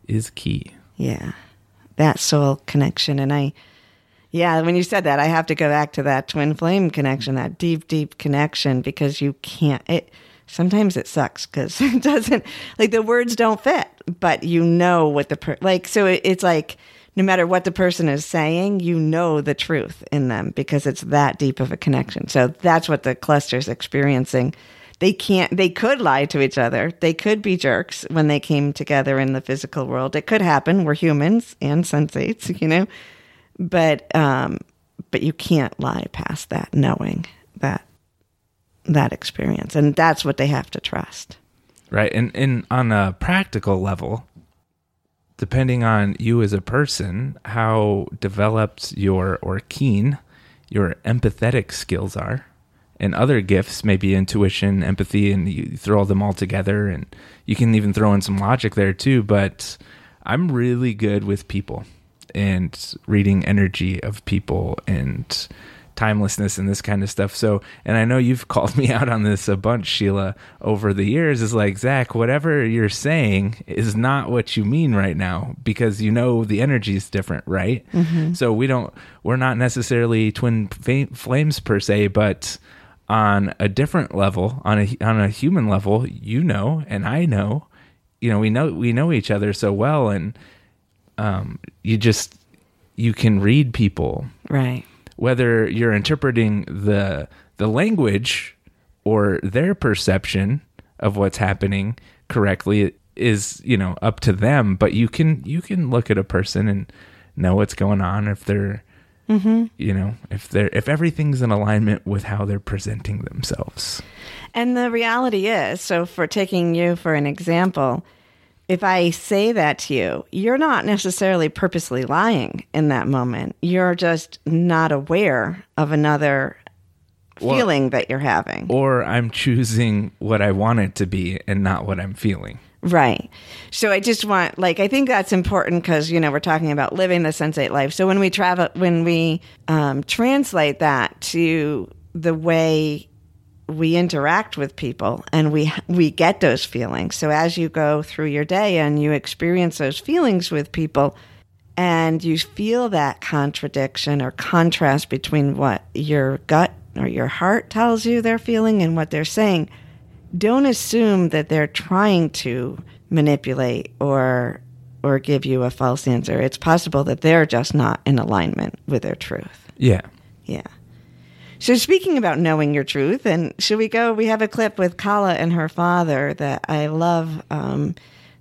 is key. Yeah. That soul connection. And I, yeah, when you said that, I have to go back to that twin flame connection, that deep, deep connection, because you can't, it, sometimes it sucks because [laughs] it doesn't, like the words don't fit, but you know what the, per, like, so it, it's like, no matter what the person is saying, you know the truth in them because it's that deep of a connection. So that's what the cluster's experiencing. They can't, they could lie to each other. They could be jerks when they came together in the physical world. It could happen. We're humans and sensates, [laughs] you know, but, um, but you can't lie past that knowing that, that experience. And that's what they have to trust. right and and on a practical level depending on you as a person how developed your or keen your empathetic skills are and other gifts maybe intuition empathy and you throw them all together and you can even throw in some logic there too but i'm really good with people and reading energy of people and timelessness and this kind of stuff. So, and I know you've [laughs] called me out on this a bunch, Sheila, over the years. Is like, Zac, whatever you're saying is not what you mean right now because you know the energy is different, right? So we don't, we're not necessarily twin flames per se, but on a different level, on a on a human level, you know, and I know, you know, we know we know each other so well, and um, you just you can read people Right. Whether you're interpreting the the language or their perception of what's happening correctly is you know up to them but you can you can look at a person and know what's going on if they're mm-hmm. you know if they're if everything's in alignment with how they're presenting themselves. And the reality is, so for taking you for an example, if I say that to you, you're not necessarily purposely lying in that moment. You're just not aware of another feeling that you're having. or i'm choosing what i want it to be and not what i'm feeling Right. So I just want, like, I think that's important because, you know, we're talking about living the sensate life. So when we travel, when we um, translate that to the way we interact with people and we we get those feelings. So as you go through your day and you experience those feelings with people and you feel that contradiction or contrast between what your gut or your heart tells you they're feeling and what they're saying, don't assume that they're trying to manipulate or or give you a false answer. It's possible that they're just not in alignment with their truth. yeah Yeah. So speaking about knowing your truth, and should we go? We have a clip with Kala and her father that I love um,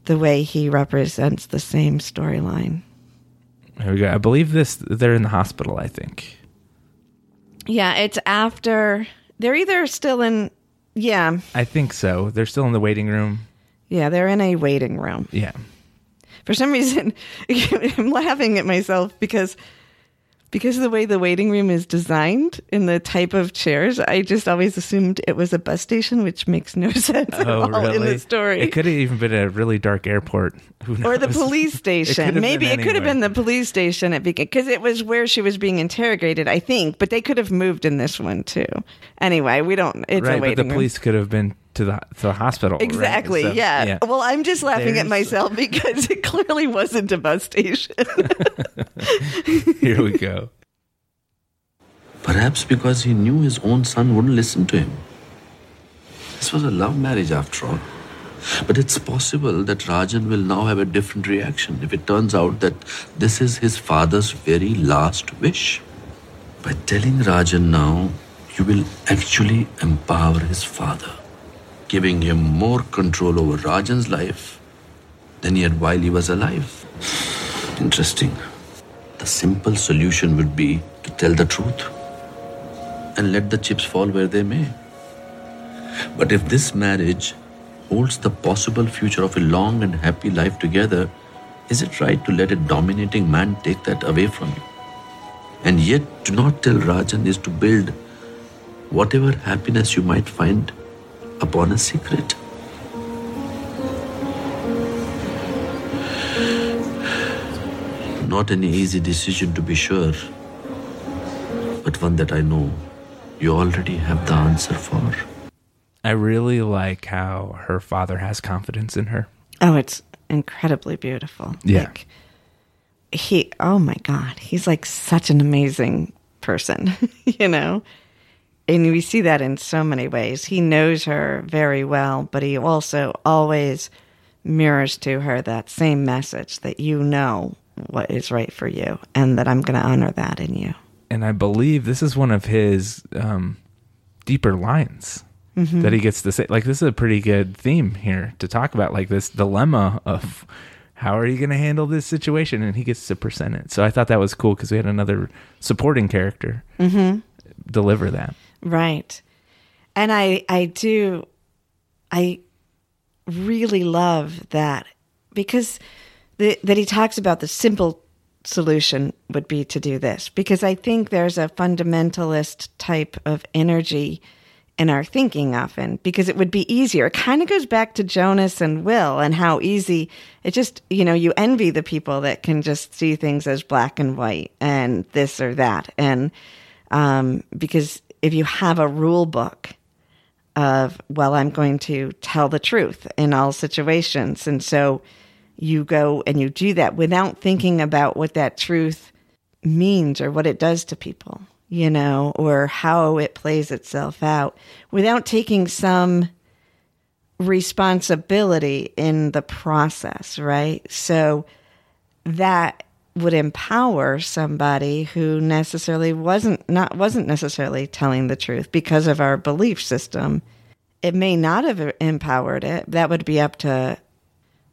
the way he represents the same storyline. there we go i believe this they're in the hospital i think Yeah, it's after they're either still in. Yeah, i think so they're still in the waiting room yeah, they're in a waiting room. yeah For some reason, [laughs] I'm laughing at myself because because of the way the waiting room is designed in the type of chairs, I just always assumed it was a bus station, which makes no [laughs] sense at Oh, all in really? the story. It could have even been a really dark airport. Who or the [laughs] police station. have Maybe it could have been the police station at because it was where she was being interrogated, I think. But they could have moved in this one too. Anyway, we don't. It's a right, but the room. police could have been to the to the hospital. right? Exactly. So, yeah. Well, I'm just laughing There's- at myself because it clearly wasn't a bus station. [laughs] Here we go. Perhaps because he knew his own son wouldn't listen to him. This was a love marriage after all. But it's possible that Rajan will now have a different reaction if it turns out that this is his father's very last wish. By telling Rajan now, you will actually empower his father, giving him more control over Rajan's life than he had while he was alive. Interesting. The simple solution would be to tell the truth and let the chips fall where they may. But if this marriage holds the possible future of a long and happy life together, is it right to let a dominating man take that away from you? And yet, to not tell Rajan is to build whatever happiness you might find upon a secret. Not an easy decision to be sure, but one that I know you already have the answer for. I really like how her father has confidence in her. oh, it's incredibly beautiful. Yeah. Like, he. Oh my God, he's like such an amazing person. [laughs] you know. And we see that in so many ways. He knows her very well, but he also always mirrors to her that same message that you know what is right for you and that I'm going to honor that in you. and I believe this is one of his um, deeper lines Mm-hmm. that he gets to say. Like this is a pretty good theme here to talk about, like this dilemma of how are you going to handle this situation, and he gets to present it. So I thought that was cool because we had another supporting character Mm-hmm. deliver that. Right. And I I do I really love that because the, that he talks about the simple solution would be to do this because I think there's a fundamentalist type of energy in our thinking often because it would be easier. It kind of goes back to Jonas and Will and how easy it just, you know, you envy the people that can just see things as black and white and this or that. And um, because if you have a rule book of, well, I'm going to tell the truth in all situations. And so you go and you do that without thinking about what that truth means or what it does to people, you know, or how it plays itself out without taking some responsibility in the process, right? So that would empower somebody who necessarily wasn't not wasn't necessarily telling the truth because of our belief system. It may not have empowered it. That would be up to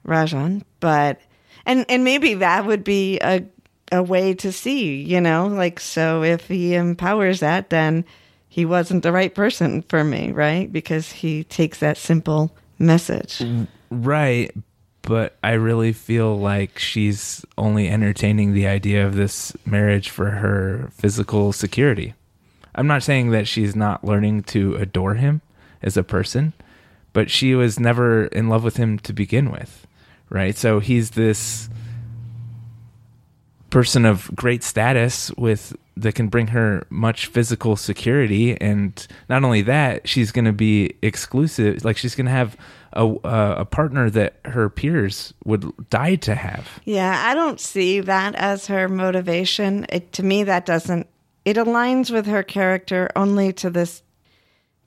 Rajan, but and and maybe that would be a a way to see, you know, like so if he empowers that then he wasn't the right person for me, right? Because he takes that simple message. Right. But I really feel like she's only entertaining the idea of this marriage for her physical security. I'm not saying that she's not learning to adore him as a person, but she was never in love with him to begin with. Right. So he's this person of great status with that can bring her much physical security and not only that she's going to be exclusive like she's going to have a, a partner that her peers would die to have Yeah, I don't see that as her motivation. It, to me, that doesn't. It aligns with her character only to this,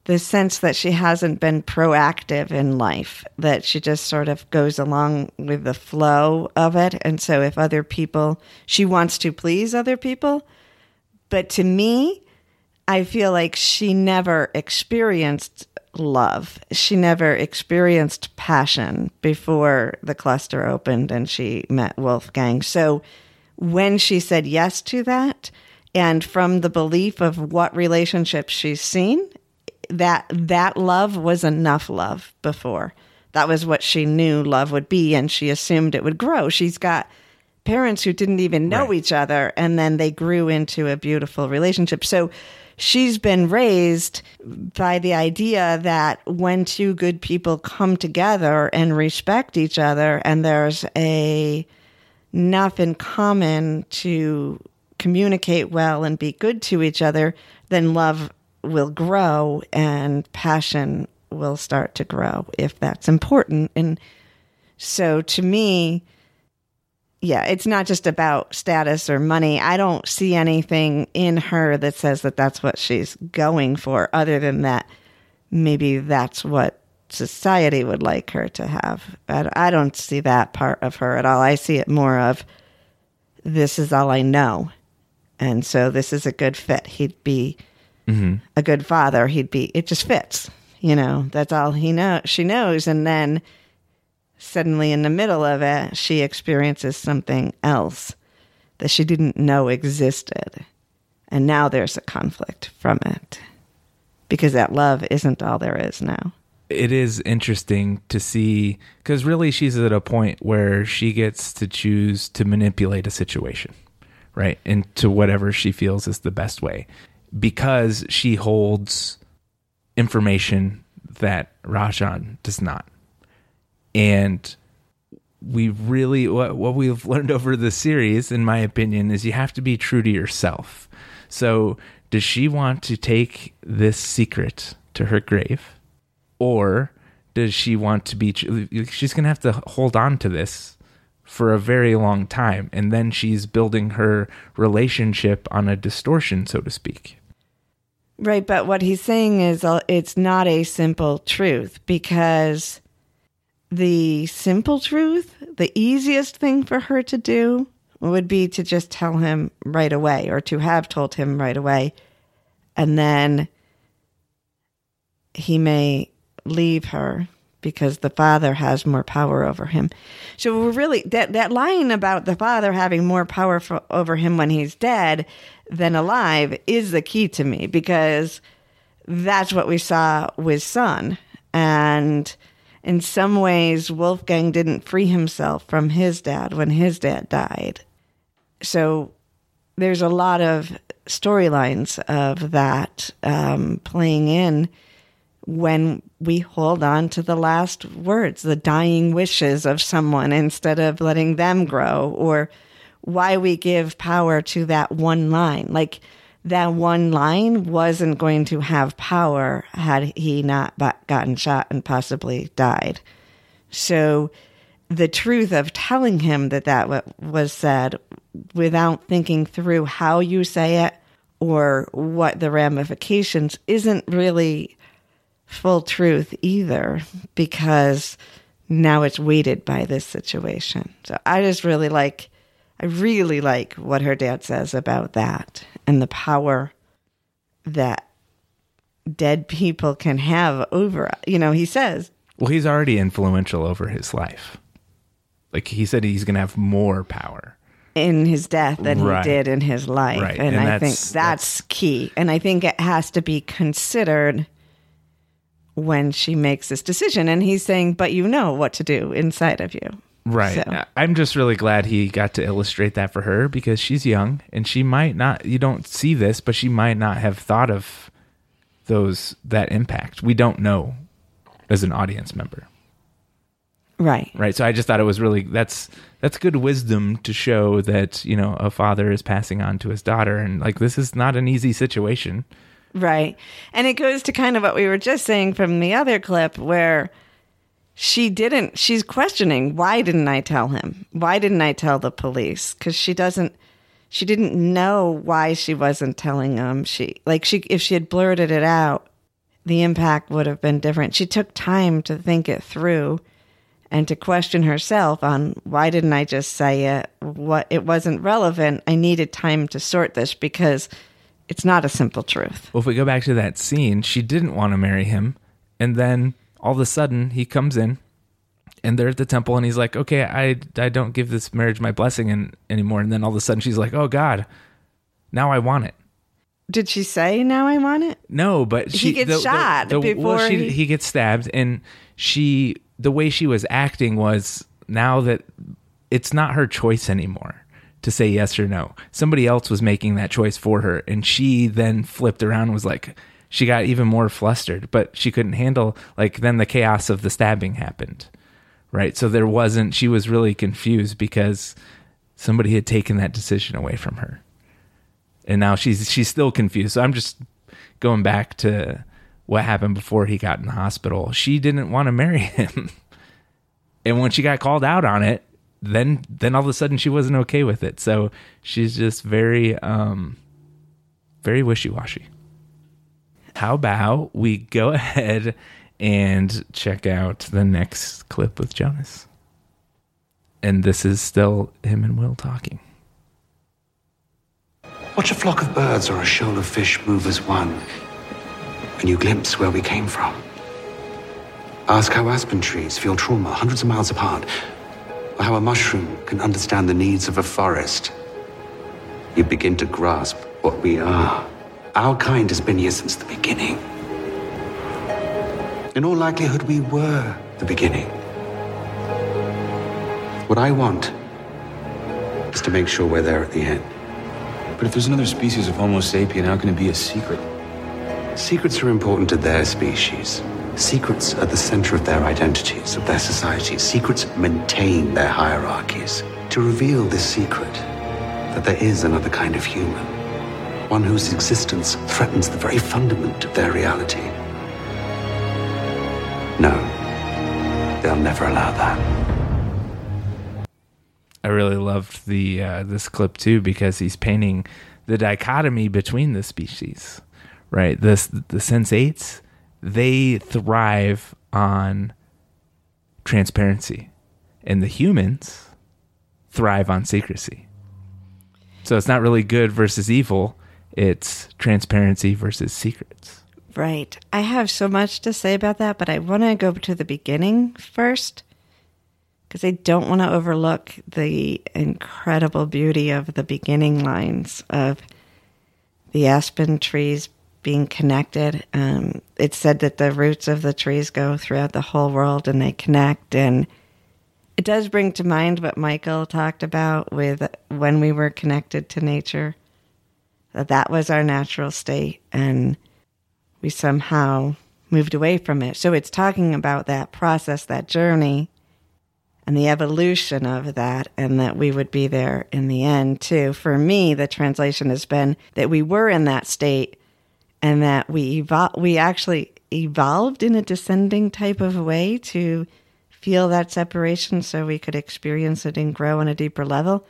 the sense that she hasn't been proactive in life. That she just sort of goes along with the flow of it, and so if other people, she wants to please other people. But to me, I feel like she never experienced love. She never experienced passion before the cluster opened and she met Wolfgang. So when she said yes to that, and from the belief of what relationships she's seen, that that love was enough love before. that was what she knew love would be, and she assumed it would grow. She's got parents who didn't even know Right. each other, and then they grew into a beautiful relationship. So she's been raised by the idea that when two good people come together and respect each other, and there's a enough in common to communicate well and be good to each other, then love will grow and passion will start to grow if that's important. And so to me, yeah, it's not just about status or money. I don't see anything in her that says that that's what she's going for, other than that maybe that's what society would like her to have. I, I don't see that part of her at all. I see it more of this is all I know. And so this is a good fit. He'd be mm-hmm. a good father. He'd be, it just fits. You know, that's all he know. She knows. And then suddenly in the middle of it, she experiences something else that she didn't know existed. And now there's a conflict from it because that love isn't all there is now. it is interesting to see because really she's at a point where she gets to choose to manipulate a situation, right? Into whatever she feels is the best way because she holds information that Rajan does not. And we really what what we've learned over the series in my opinion is you have to be true to yourself. So does she want to take this secret to her grave or does she want to be she's going to have to hold on to this for a very long time and then she's building her relationship on a distortion so to speak Right, but what he's saying is uh, it's not a simple truth because the simple truth, the easiest thing for her to do would be to just tell him right away or to have told him right away. And then he may leave her because the father has more power over him. So we're really that that line about the father having more power for, over him when he's dead than alive is the key to me because that's what we saw with Sun and in some ways Wolfgang didn't free himself from his dad when his dad died. So there's a lot of storylines of that um, playing in when we hold on to the last words, the dying wishes of someone instead of letting them grow, or why we give power to that one line. Like that one line wasn't going to have power had he not gotten shot and possibly died. So the truth of telling him that that was said without thinking through how you say it or what the ramifications isn't really full truth either because now it's weighted by this situation. So I just really like I really like what her dad says about that and the power that dead people can have over you know he says well he's already influential over his life. Like he said he's going to have more power. In his death than Right. he did in his life. Right. and, And I think that's- that's key. And I think it has to be considered when she makes this decision. And he's saying but you know what to do inside of you Right. So- I'm just really glad he got to illustrate that for her because she's young and she might not you don't see this, but she might not have thought of those that impact. We don't know as an audience member. right Right. So I just thought it was really that's that's good wisdom to show that, you know, a father is passing on to his daughter and like this is not an easy situation. Right. And it goes to kind of what we were just saying from the other clip where she didn't, she's questioning, why didn't I tell him? Why didn't I tell the police? Because she doesn't, she didn't know why she wasn't telling them. She, like, she, if she had blurted it out, the impact would have been different. She took time to think it through and to question herself on why didn't I just say it? What, it wasn't relevant. I needed time to sort this because it's not a simple truth. Well, if we go back to that scene, she didn't want to marry him. And then all of a sudden he comes in and they're at the temple and he's like, okay, I, I don't give this marriage my blessing in, anymore. And then all of a sudden she's like, oh God, now I want it. Did she say now I want it? No, but she gets shot well, before she, he- he gets stabbed and she the way she was acting was now that it's not her choice anymore to say yes or no. Somebody else was making that choice for her. And she then flipped around and was like, she got even more flustered, but she couldn't handle, like, then the chaos of the stabbing happened. Right. So there wasn't, she was really confused because somebody had taken that decision away from her. And now she's, she's still confused. So I'm just going back to what happened before he got in the hospital. She didn't want to marry [laughs] him. and when she got called out on it, then then all of a sudden she wasn't okay with it. So she's just very um very wishy-washy. How about we go [laughs] ahead and check out the next clip with Jonas. And this is still him and Will talking. Watch a flock of birds or a shoal of fish move as one, and you glimpse where we came from. Ask how aspen trees feel trauma hundreds of miles apart, or how a mushroom can understand the needs of a forest. You begin to grasp what we are. Our kind has been here since the beginning. In all likelihood, we were the beginning. What I want is to make sure we're there at the end. But if there's another species of Homo sapien, how can it be a secret? Secrets are important to their species. Secrets are the center of their identities, of their societies. Secrets maintain their hierarchies. To reveal this secret, that there is another kind of human, one whose existence threatens the very fundament of their reality. No, they'll never allow that. I really loved the uh, this clip too because he's painting the dichotomy between the species, right? This the sensates they thrive on transparency, and the humans thrive on secrecy. So it's not really good versus evil; it's transparency versus secrets. Right. I have so much to say about that, but I want to go to the beginning first because I don't want to overlook the incredible beauty of the beginning lines of the aspen trees being connected. Um, it's said that the roots of the trees go throughout the whole world and they connect. And it does bring to mind what Michael talked about with when we were connected to nature, that that was our natural state. And we somehow moved away from it. So it's talking about that process, that journey and the evolution of that, and that we would be there in the end, too. For me, the translation has been that we were in that state and that we evol- we actually evolved in a descending type of way to feel that separation so we could experience it and grow on a deeper level.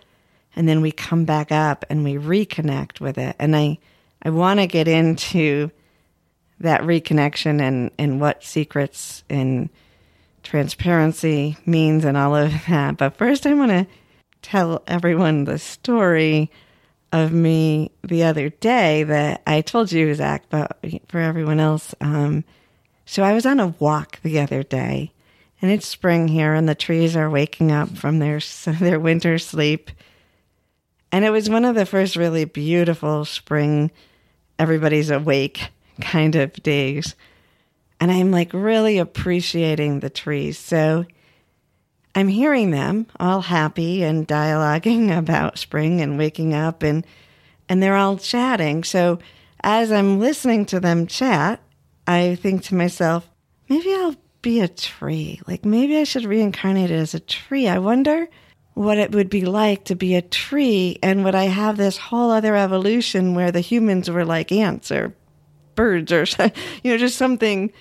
And then we come back up and we reconnect with it. And I, I want to get into that reconnection and, and what secrets and transparency means and all of that. But first, I want to tell everyone the story of me the other day that I told you, Zac, but for everyone else. Um, so I was on a walk the other day, and it's spring here, and the trees are waking up from their [laughs] their winter sleep. And it was one of the first really beautiful spring, everybody's awake [laughs] kind of days and I'm like really appreciating the trees. So I'm hearing them all happy and dialoguing [laughs] about spring and waking up and and they're all chatting. So as I'm listening to them chat, I think to myself, maybe I'll be a tree. Like maybe I should reincarnate as a tree. I wonder what it would be like to be a tree and would I have this whole other evolution where the humans were like ants or birds or [laughs] you know just something.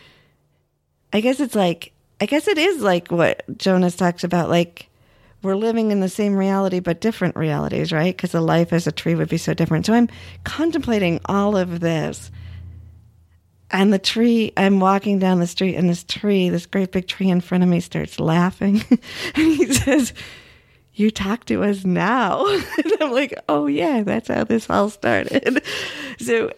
I guess it's like i guess it is like what jonas talks about like we're living in the same reality but different realities right? Because a life as a tree would be so different. So i'm contemplating all of this. And the tree i'm walking down the street and this tree this great big tree in front of me starts laughing. [laughs] And he says you talk to us now [laughs] and i'm like oh yeah that's how this all started [laughs] so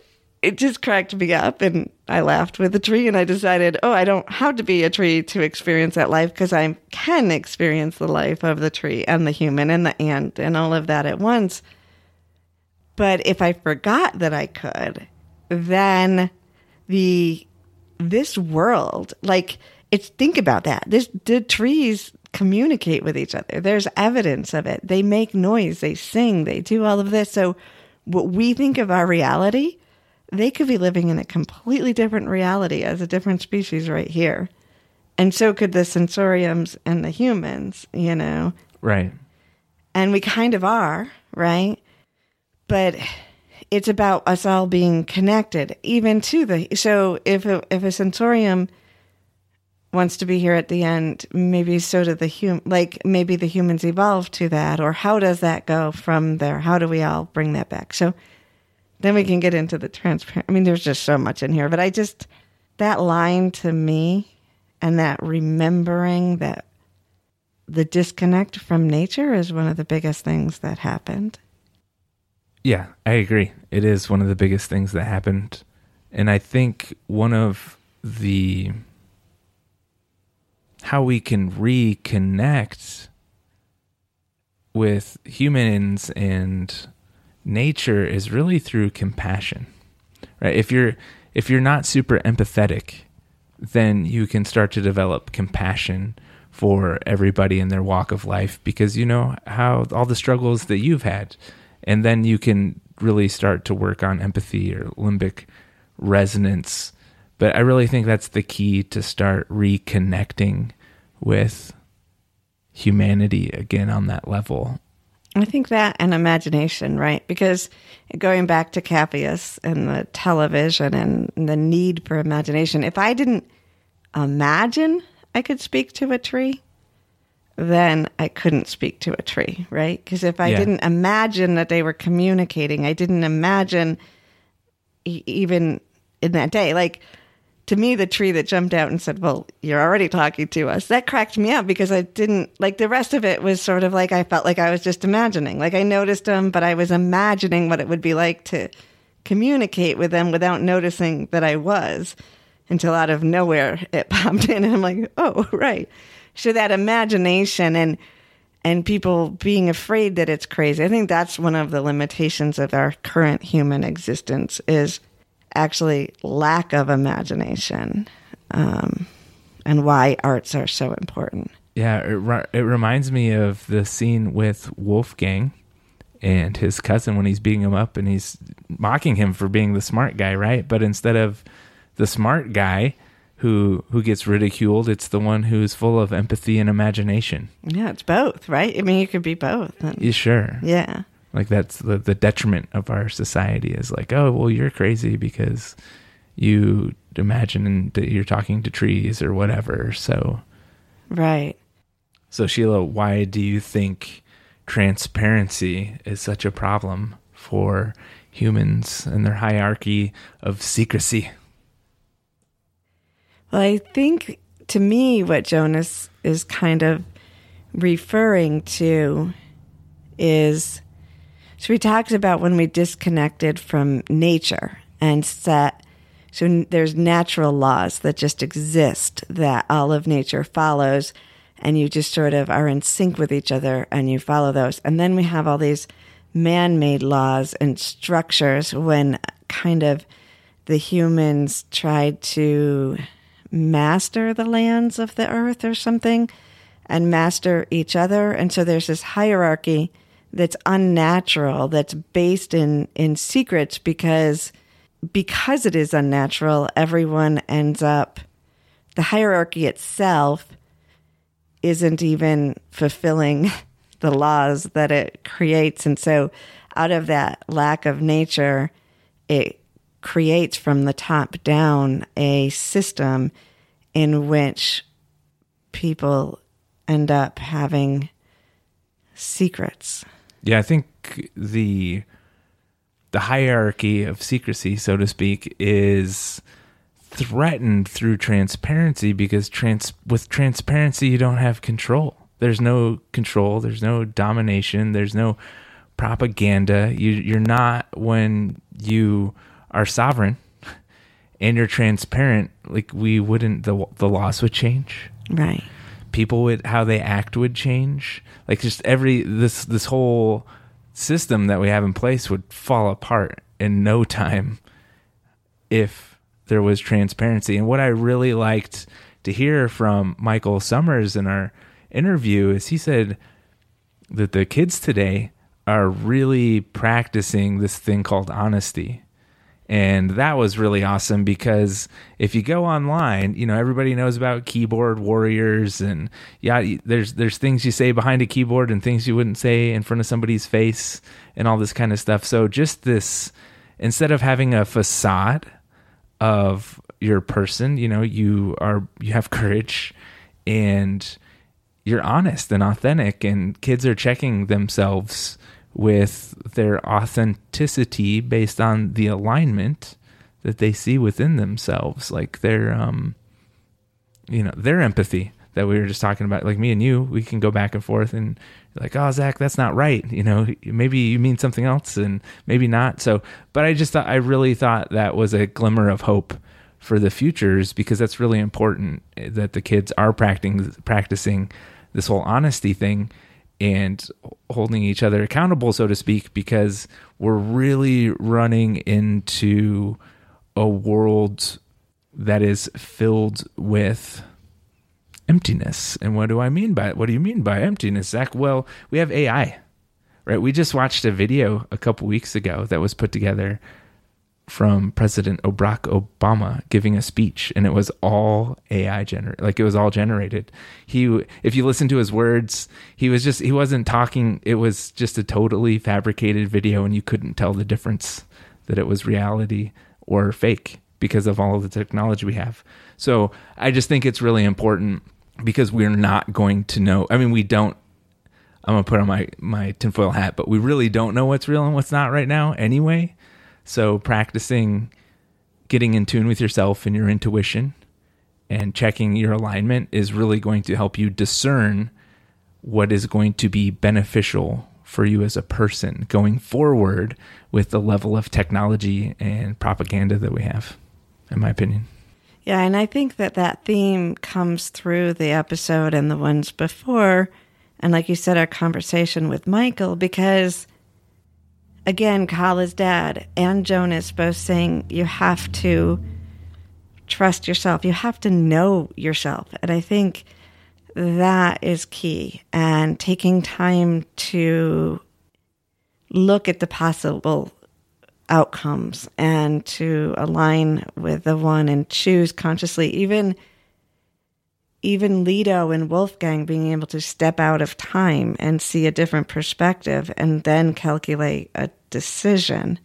it just cracked me up and I laughed with the tree and I decided, oh, I don't have to be a tree to experience that life because I can experience the life of the tree and the human and the ant and all of that at once. But if I forgot that I could, then the this world, like it's think about that. This the trees communicate with each other. There's evidence of it. They make noise, they sing, they do all of this. So what we think of our reality, they could be living in a completely different reality as a different species right here. And so could the sensoriums and the humans, you know. Right. And we kind of are, right? But it's about us all being connected, even to the. So if a, if a sensorium wants to be here at the end, maybe so do the hum. Like maybe the humans evolve to that, or how does that go from there? How do we all bring that back? So then we can get into the transparent. I mean, there's just so much in here, but I just that line to me and that remembering that the disconnect from nature is one of the biggest things that happened. Yeah, I agree. It is one of the biggest things that happened. And I think one of the how we can reconnect with humans and nature is really through compassion. Right? If you're if you're not super empathetic, then you can start to develop compassion for everybody in their walk of life because you know how all the struggles that you've had and then you can really start to work on empathy or limbic resonance but i really think that's the key to start reconnecting with humanity again on that level I think that and imagination, right? Because going back to Capheus and the television and the need for imagination, if I didn't imagine I could speak to a tree, then I couldn't speak to a tree, right? Because if I Yeah. didn't imagine that they were communicating, I didn't imagine e- even in that day, like to me, the tree that jumped out and said, Well, you're already talking to us, that cracked me up because I didn't like the rest of it was sort of like I felt like I was just imagining. Like I noticed them, but I was imagining what it would be like to communicate with them without noticing that I was until out of nowhere it [laughs] popped in and I'm like, Oh, right. So that imagination and and people being afraid that it's crazy. I think that's one of the limitations of our current human existence is actually lack of imagination um, and why arts are so important. Yeah, it, ri- it reminds me of the scene with Wolfgang and his cousin when he's beating him up and he's mocking him for being the smart guy, right? But instead of the smart guy who who gets ridiculed, it's the one who's full of empathy and imagination. Yeah, it's both, right? I mean, you could be both. And- Yeah, sure. yeah. Like that's the, the detriment of our society is like, oh, well, you're crazy because you imagine that you're talking to trees or whatever. So Right. So, Sheila, why do you think transparency is such a problem for humans and their hierarchy of secrecy? Well, I think to me, what Jonas is kind of referring to is so he talks about when we disconnected from nature and set. So there's natural laws that just exist that all of nature follows, and you just sort of are in sync with each other and you follow those. And then we have all these man made laws and structures when kind of the humans tried to master the lands of the earth or something and master each other. And so there's this hierarchy that's unnatural, that's based in, in secrets because because it is unnatural, everyone ends up the hierarchy itself isn't even fulfilling [laughs] the laws that it creates. And so out of that lack of nature, it creates from the top down a system in which people end up having secrets. Yeah, I think the the hierarchy of secrecy, so to speak, is threatened through transparency because trans with transparency you don't have control. There's no control, there's no domination, there's no propaganda. You you're not when you are sovereign and you're transparent, like we wouldn't the the laws would change Right. people would how they act would change like just every this this whole system that we have in place would fall apart in no time if there was transparency and what i really liked to hear from Michael Summers in our interview is he said that the kids today are really practicing this thing called honesty. And that was really awesome because if you go online, you know everybody knows about keyboard warriors and yeah, there's there's things you say behind a keyboard and things you wouldn't say in front of somebody's face and all this kind of stuff. So just this instead of having a facade of your person, you know, you are you have courage and you're honest and authentic and kids are checking themselves with their authenticity based on the alignment that they see within themselves like their um you know their empathy that we were just talking about. Like me and you we can go back and forth and like oh Zac that's not right you know maybe you mean something else and maybe not. So but i just thought i really thought that was a glimmer of hope for the futures because that's really important that the kids are practicing practicing this whole honesty thing and holding each other accountable, so to speak, because we're really running into a world that is filled with emptiness. And what do I mean by it? What do you mean by emptiness, Zac? Well, we have AI, right? We just watched a video a couple weeks ago that was put together from President Barack Obama giving a speech, and it was all AI generated. Like it was all generated. He, if you listen to his words, he was just he wasn't talking. It was just a totally fabricated video, and you couldn't tell the difference that it was reality or fake because of all of the technology we have. So I just think it's really important because we're not going to know. I mean, we don't. I'm gonna put on my my tinfoil hat, but we really don't know what's real and what's not right now anyway. So practicing getting in tune with yourself and your intuition and checking your alignment is really going to help you discern what is going to be beneficial for you as a person going forward with the level of technology and propaganda that we have, in my opinion. Yeah, and I think that that theme comes through the episode and the ones before. And like you said, our conversation with Michael, because again, Kala's dad and Jonas both saying you have to trust yourself. You have to know yourself. And I think that is key. And taking time to look at the possible outcomes and to align with the one and choose consciously, even even Lito and Wolfgang being able to step out of time and see a different perspective and then calculate a decision,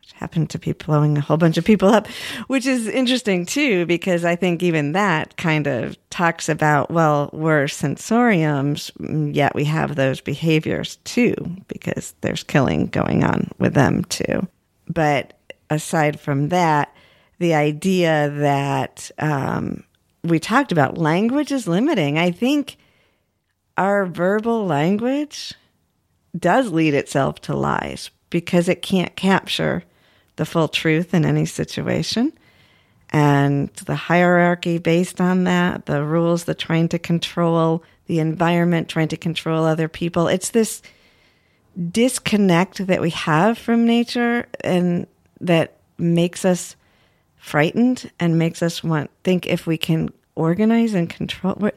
which happened to be blowing a whole bunch of people up, which is interesting too, because I think even that kind of talks about, well, we're sensoriums, yet we have those behaviors too, because there's killing going on with them too. But aside from that, the idea that, um, we talked about language is limiting. I think our verbal language does lead itself to lies because it can't capture the full truth in any situation. And the hierarchy based on that, the rules the trying to control the environment, trying to control other people, it's this disconnect that we have from nature and that makes us frightened and makes us want think if we can organize and control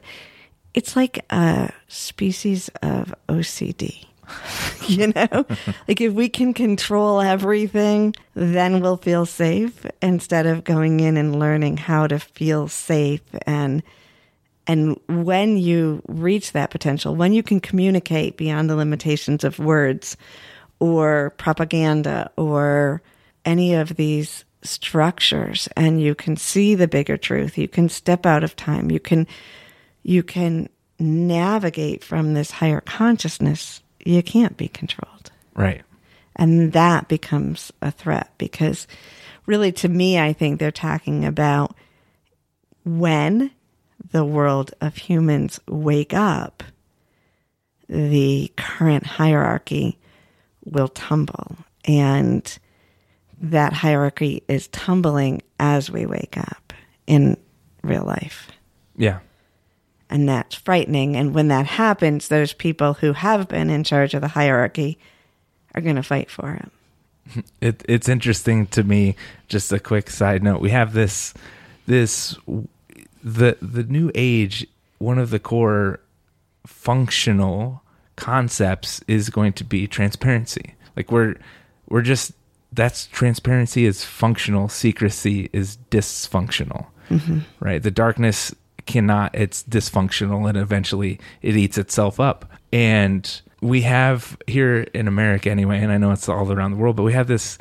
it's like a species of OCD. [laughs] you know, [laughs] like if we can control everything, then we'll feel safe instead of going in and learning how to feel safe and and when you reach that potential, when you can communicate beyond the limitations of words or propaganda or any of these structures and you can see the bigger truth. You can step out of time. You can you can navigate from this higher consciousness. You can't be controlled. Right. And that becomes a threat because really to me i think they're talking about when the world of humans wake up the current hierarchy will tumble. And that hierarchy is tumbling as we wake up in real life. Yeah. And that's frightening. And when that happens, those people who have been in charge of the hierarchy are going to fight for it. [laughs] It, it's interesting to me. Just a quick side note: we have this this the the new age one of the core functional concepts is going to be transparency like we're we're just that's transparency is functional secrecy is dysfunctional mm-hmm. right the darkness cannot it's dysfunctional and eventually it eats itself up and we have here in america anyway and i know it's all around the world but we have this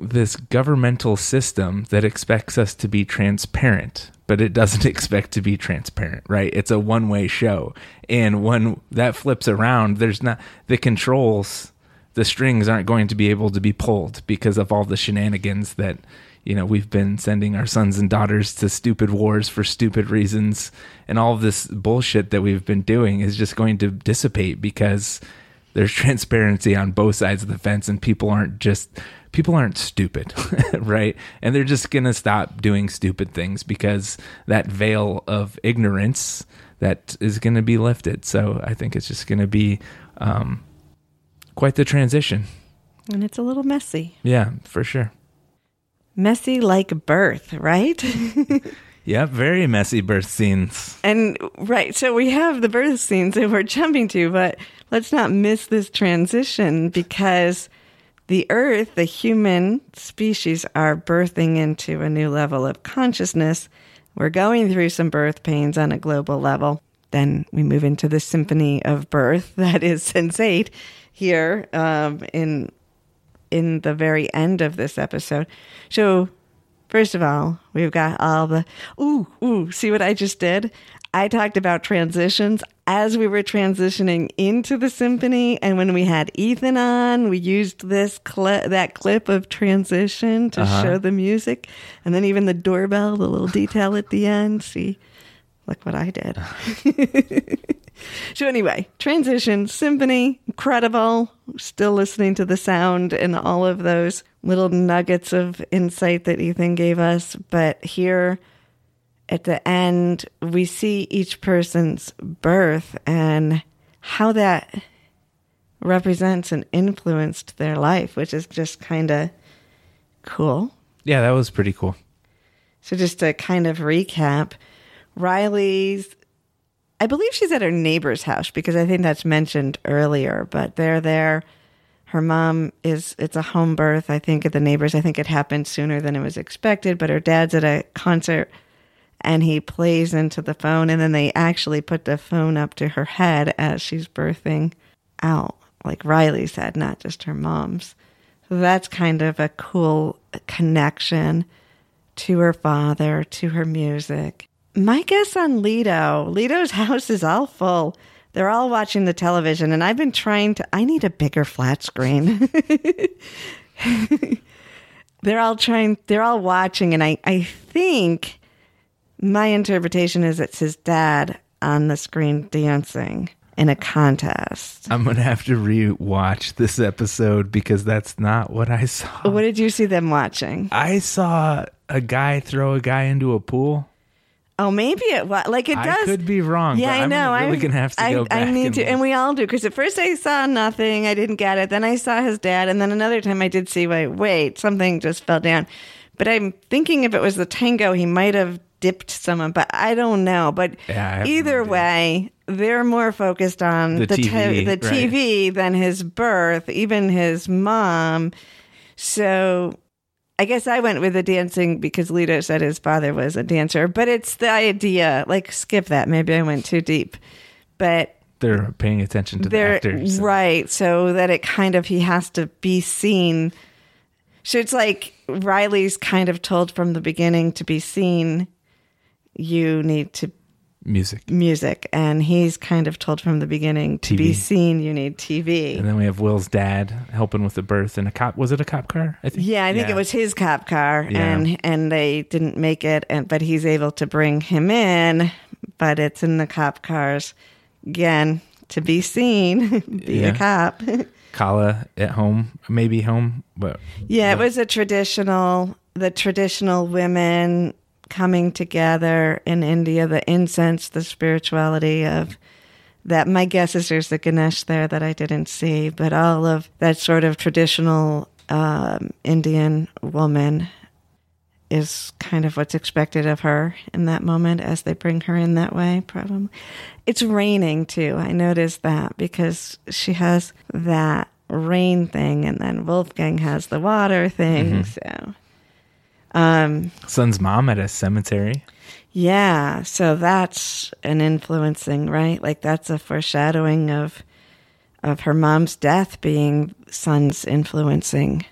this governmental system that expects us to be transparent, but it doesn't [laughs] expect to be transparent, right? It's a one way show. And when that flips around, there's not the controls, the strings aren't going to be able to be pulled because of all the shenanigans that, you know, we've been sending our sons and daughters to stupid wars for stupid reasons. And all of this bullshit that we've been doing is just going to dissipate because there's transparency on both sides of the fence and people aren't just people aren't stupid [laughs] right and they're just gonna stop doing stupid things because that veil of ignorance that is gonna be lifted so i think it's just gonna be um, quite the transition And it's a little messy. yeah for sure Messy like birth, right? [laughs] yeah very messy birth scenes and right, so we have the birth scenes that we're jumping to, but let's not miss this transition because the earth, the human species, are birthing into a new level of consciousness. We're going through some birth pains on a global level. Then we move into the symphony of birth [laughs] that is sensate here um, in in the very end of this episode. So, first of all, we've got all the ooh ooh. See what I just did? I talked about transitions as we were transitioning into the symphony, and when we had Ethan on, we used this cli that clip of transition to show the music, and then even the doorbell, the little detail at the end. See, look what I did. [laughs] So anyway, transition, symphony, incredible. Still listening to the sound and all of those little nuggets of insight that Ethan gave us. But here at the end, we see each person's birth and how that represents and influenced their life, which is just kind of cool. yeah that was pretty cool So just to kind of recap, Riley's I believe she's at her neighbor's house because I think that's mentioned earlier, but they're there. Her mom is it's a home birth, I think at the neighbors. I think it happened sooner than it was expected, but her dad's at a concert and he plays into the phone and then they actually put the phone up to her head as she's birthing out, like Riley said, not just her mom's. So that's kind of a cool connection to her father, to her music. My guess on Lito, Lito's [laughs] house is all full. They're all watching the television, and I've been trying to. I need a bigger flat screen. [laughs] they're all trying, they're all watching, and I, I think my interpretation is it's his dad on the screen dancing in a contest. i'm gonna have to re-watch this episode because that's not what i saw What did you see them watching? i saw a guy throw a guy into a pool Oh, maybe it was like it does. I could be wrong, Yeah, but I I'm know. really I'm- gonna have to I, go I need and to, and we all do. Because at first I saw nothing, I didn't get it. Then I saw his dad, and then another time I did see. Wait, wait, something just fell down. But I'm thinking if it was the tango, he might have dipped someone, but I don't know. But Yeah, have no either way, they're more focused on The the te- TV, right. TV than his birth, even his mom. So I guess I went with the dancing because Lito said his father was a dancer, but it's the idea. Like, skip that. Maybe I went too deep. But they're paying attention to the actors. right, so that it kind of he has to be seen. So it's like Riley's kind of told from the beginning to be seen, you need to Music. music, and he's kind of told from the beginning to be seen, you need TV. And then we have Will's dad helping with the birth and a cop. Was it a cop car? I think. Yeah, I think it was his cop car, Yeah. and and they didn't make it, and but he's able to bring him in, but it's in the cop cars again to be seen, [laughs] be Yeah. a cop. [laughs] Kala at home, maybe home, but yeah, it was a traditional, the traditional women coming together in India, the incense, the spirituality of that. My guess is there's the Ganesh there that I didn't see, but all of that sort of traditional um, Indian woman is kind of what's expected of her in that moment as they bring her in that way, probably. It's raining too. I noticed that because she has that rain thing and then Wolfgang has the water thing. So, Um, son's mom at a cemetery. yeah. So that's an influencing, right? Like that's a foreshadowing of of her mom's death being Sun's influencing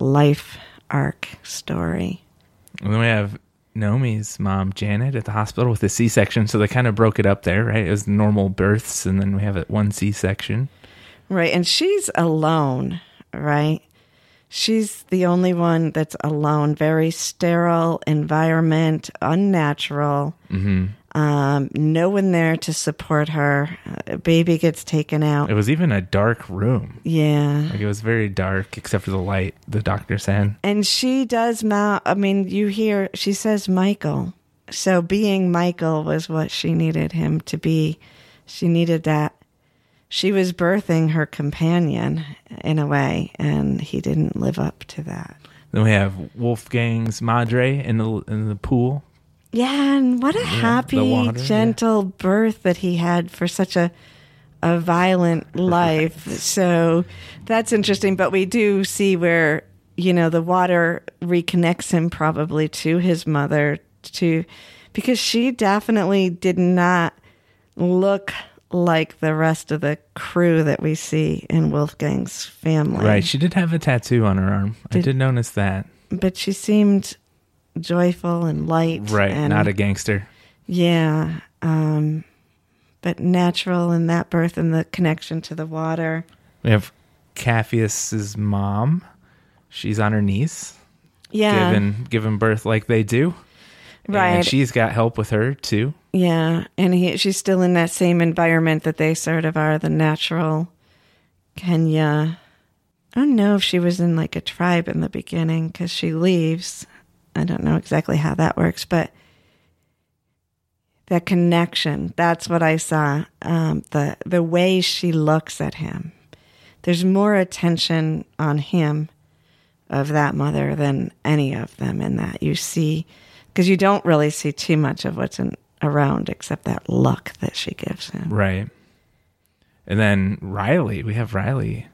life arc story. And then we have Nomi's mom, Janet, at the hospital with a C section. So they kind of broke it up there, right? It was normal births, and then we have it one C section. Right. And she's alone, right? She's the only one that's alone. Very sterile environment, unnatural. Um, no one there to support her. A baby gets taken out. It was even a dark room. Yeah. Like it was very dark, except for the light. The doctor said. And she does mouth. I mean, you hear she says Michael. So being Michael was what she needed him to be. She needed that. She was birthing her companion in a way, and he didn't live up to that. Then we have Wolfgang's Madre in the in the pool. Yeah, and what a happy, water, yeah. gentle birth that he had for such a a violent [laughs] life. so that's interesting. But we do see where you know the water reconnects him probably to his mother to because she definitely did not look like the rest of the crew that we see in Wolfgang's family. Right. She did have a tattoo on her arm. I Did- did notice that. But she seemed joyful and light. Right. and- Not a gangster. Yeah. Um, but natural in that birth and the connection to the water. We have Capheus's mom. She's on her knees, Yeah. giving giving birth like they do. Right. And she's got help with her too. Yeah. And he, she's still in that same environment that they sort of are the natural Kenya. I don't know if she was in like a tribe in the beginning because she leaves. I don't know exactly how that works, but that connection, that's what I saw. Um, the, the way she looks at him. There's more attention on him of that mother than any of them in that you see because you don't really see too much of what's in, around except that luck that she gives him. Right. And then Riley, we have Riley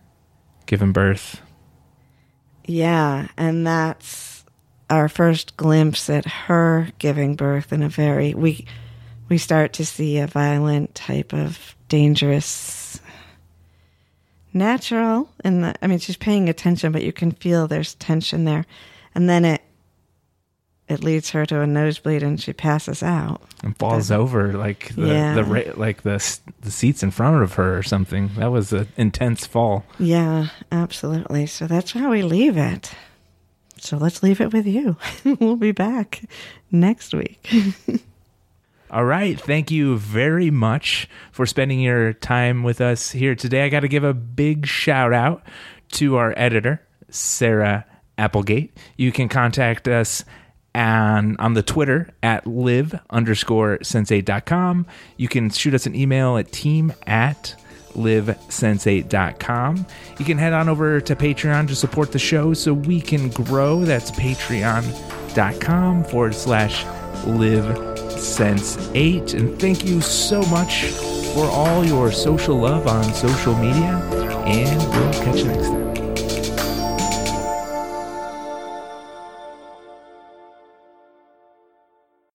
giving birth. Yeah, and that's our first glimpse at her giving birth in a very we we start to see a violent type of dangerous natural and I mean she's paying attention but you can feel there's tension there and then it it leads her to a nosebleed and she passes out. and falls over like the, Yeah. the ra- like the the seats in front of her or something. That was an intense fall. Yeah, absolutely. So that's how we leave it. So let's leave it with you. [laughs] we'll be back next week. [laughs] All right, thank you very much for spending your time with us here today. I got to give a big shout out to our editor, Sarah Applegate. You can contact us on, on the Twitter at live underscore sensate.com. You can shoot us an email at team at livesense8.com. You can head on over to Patreon to support the show so we can grow. That's patreon.com forward slash live sense 8 and thank you so much for all your social love on social media and we'll catch you next time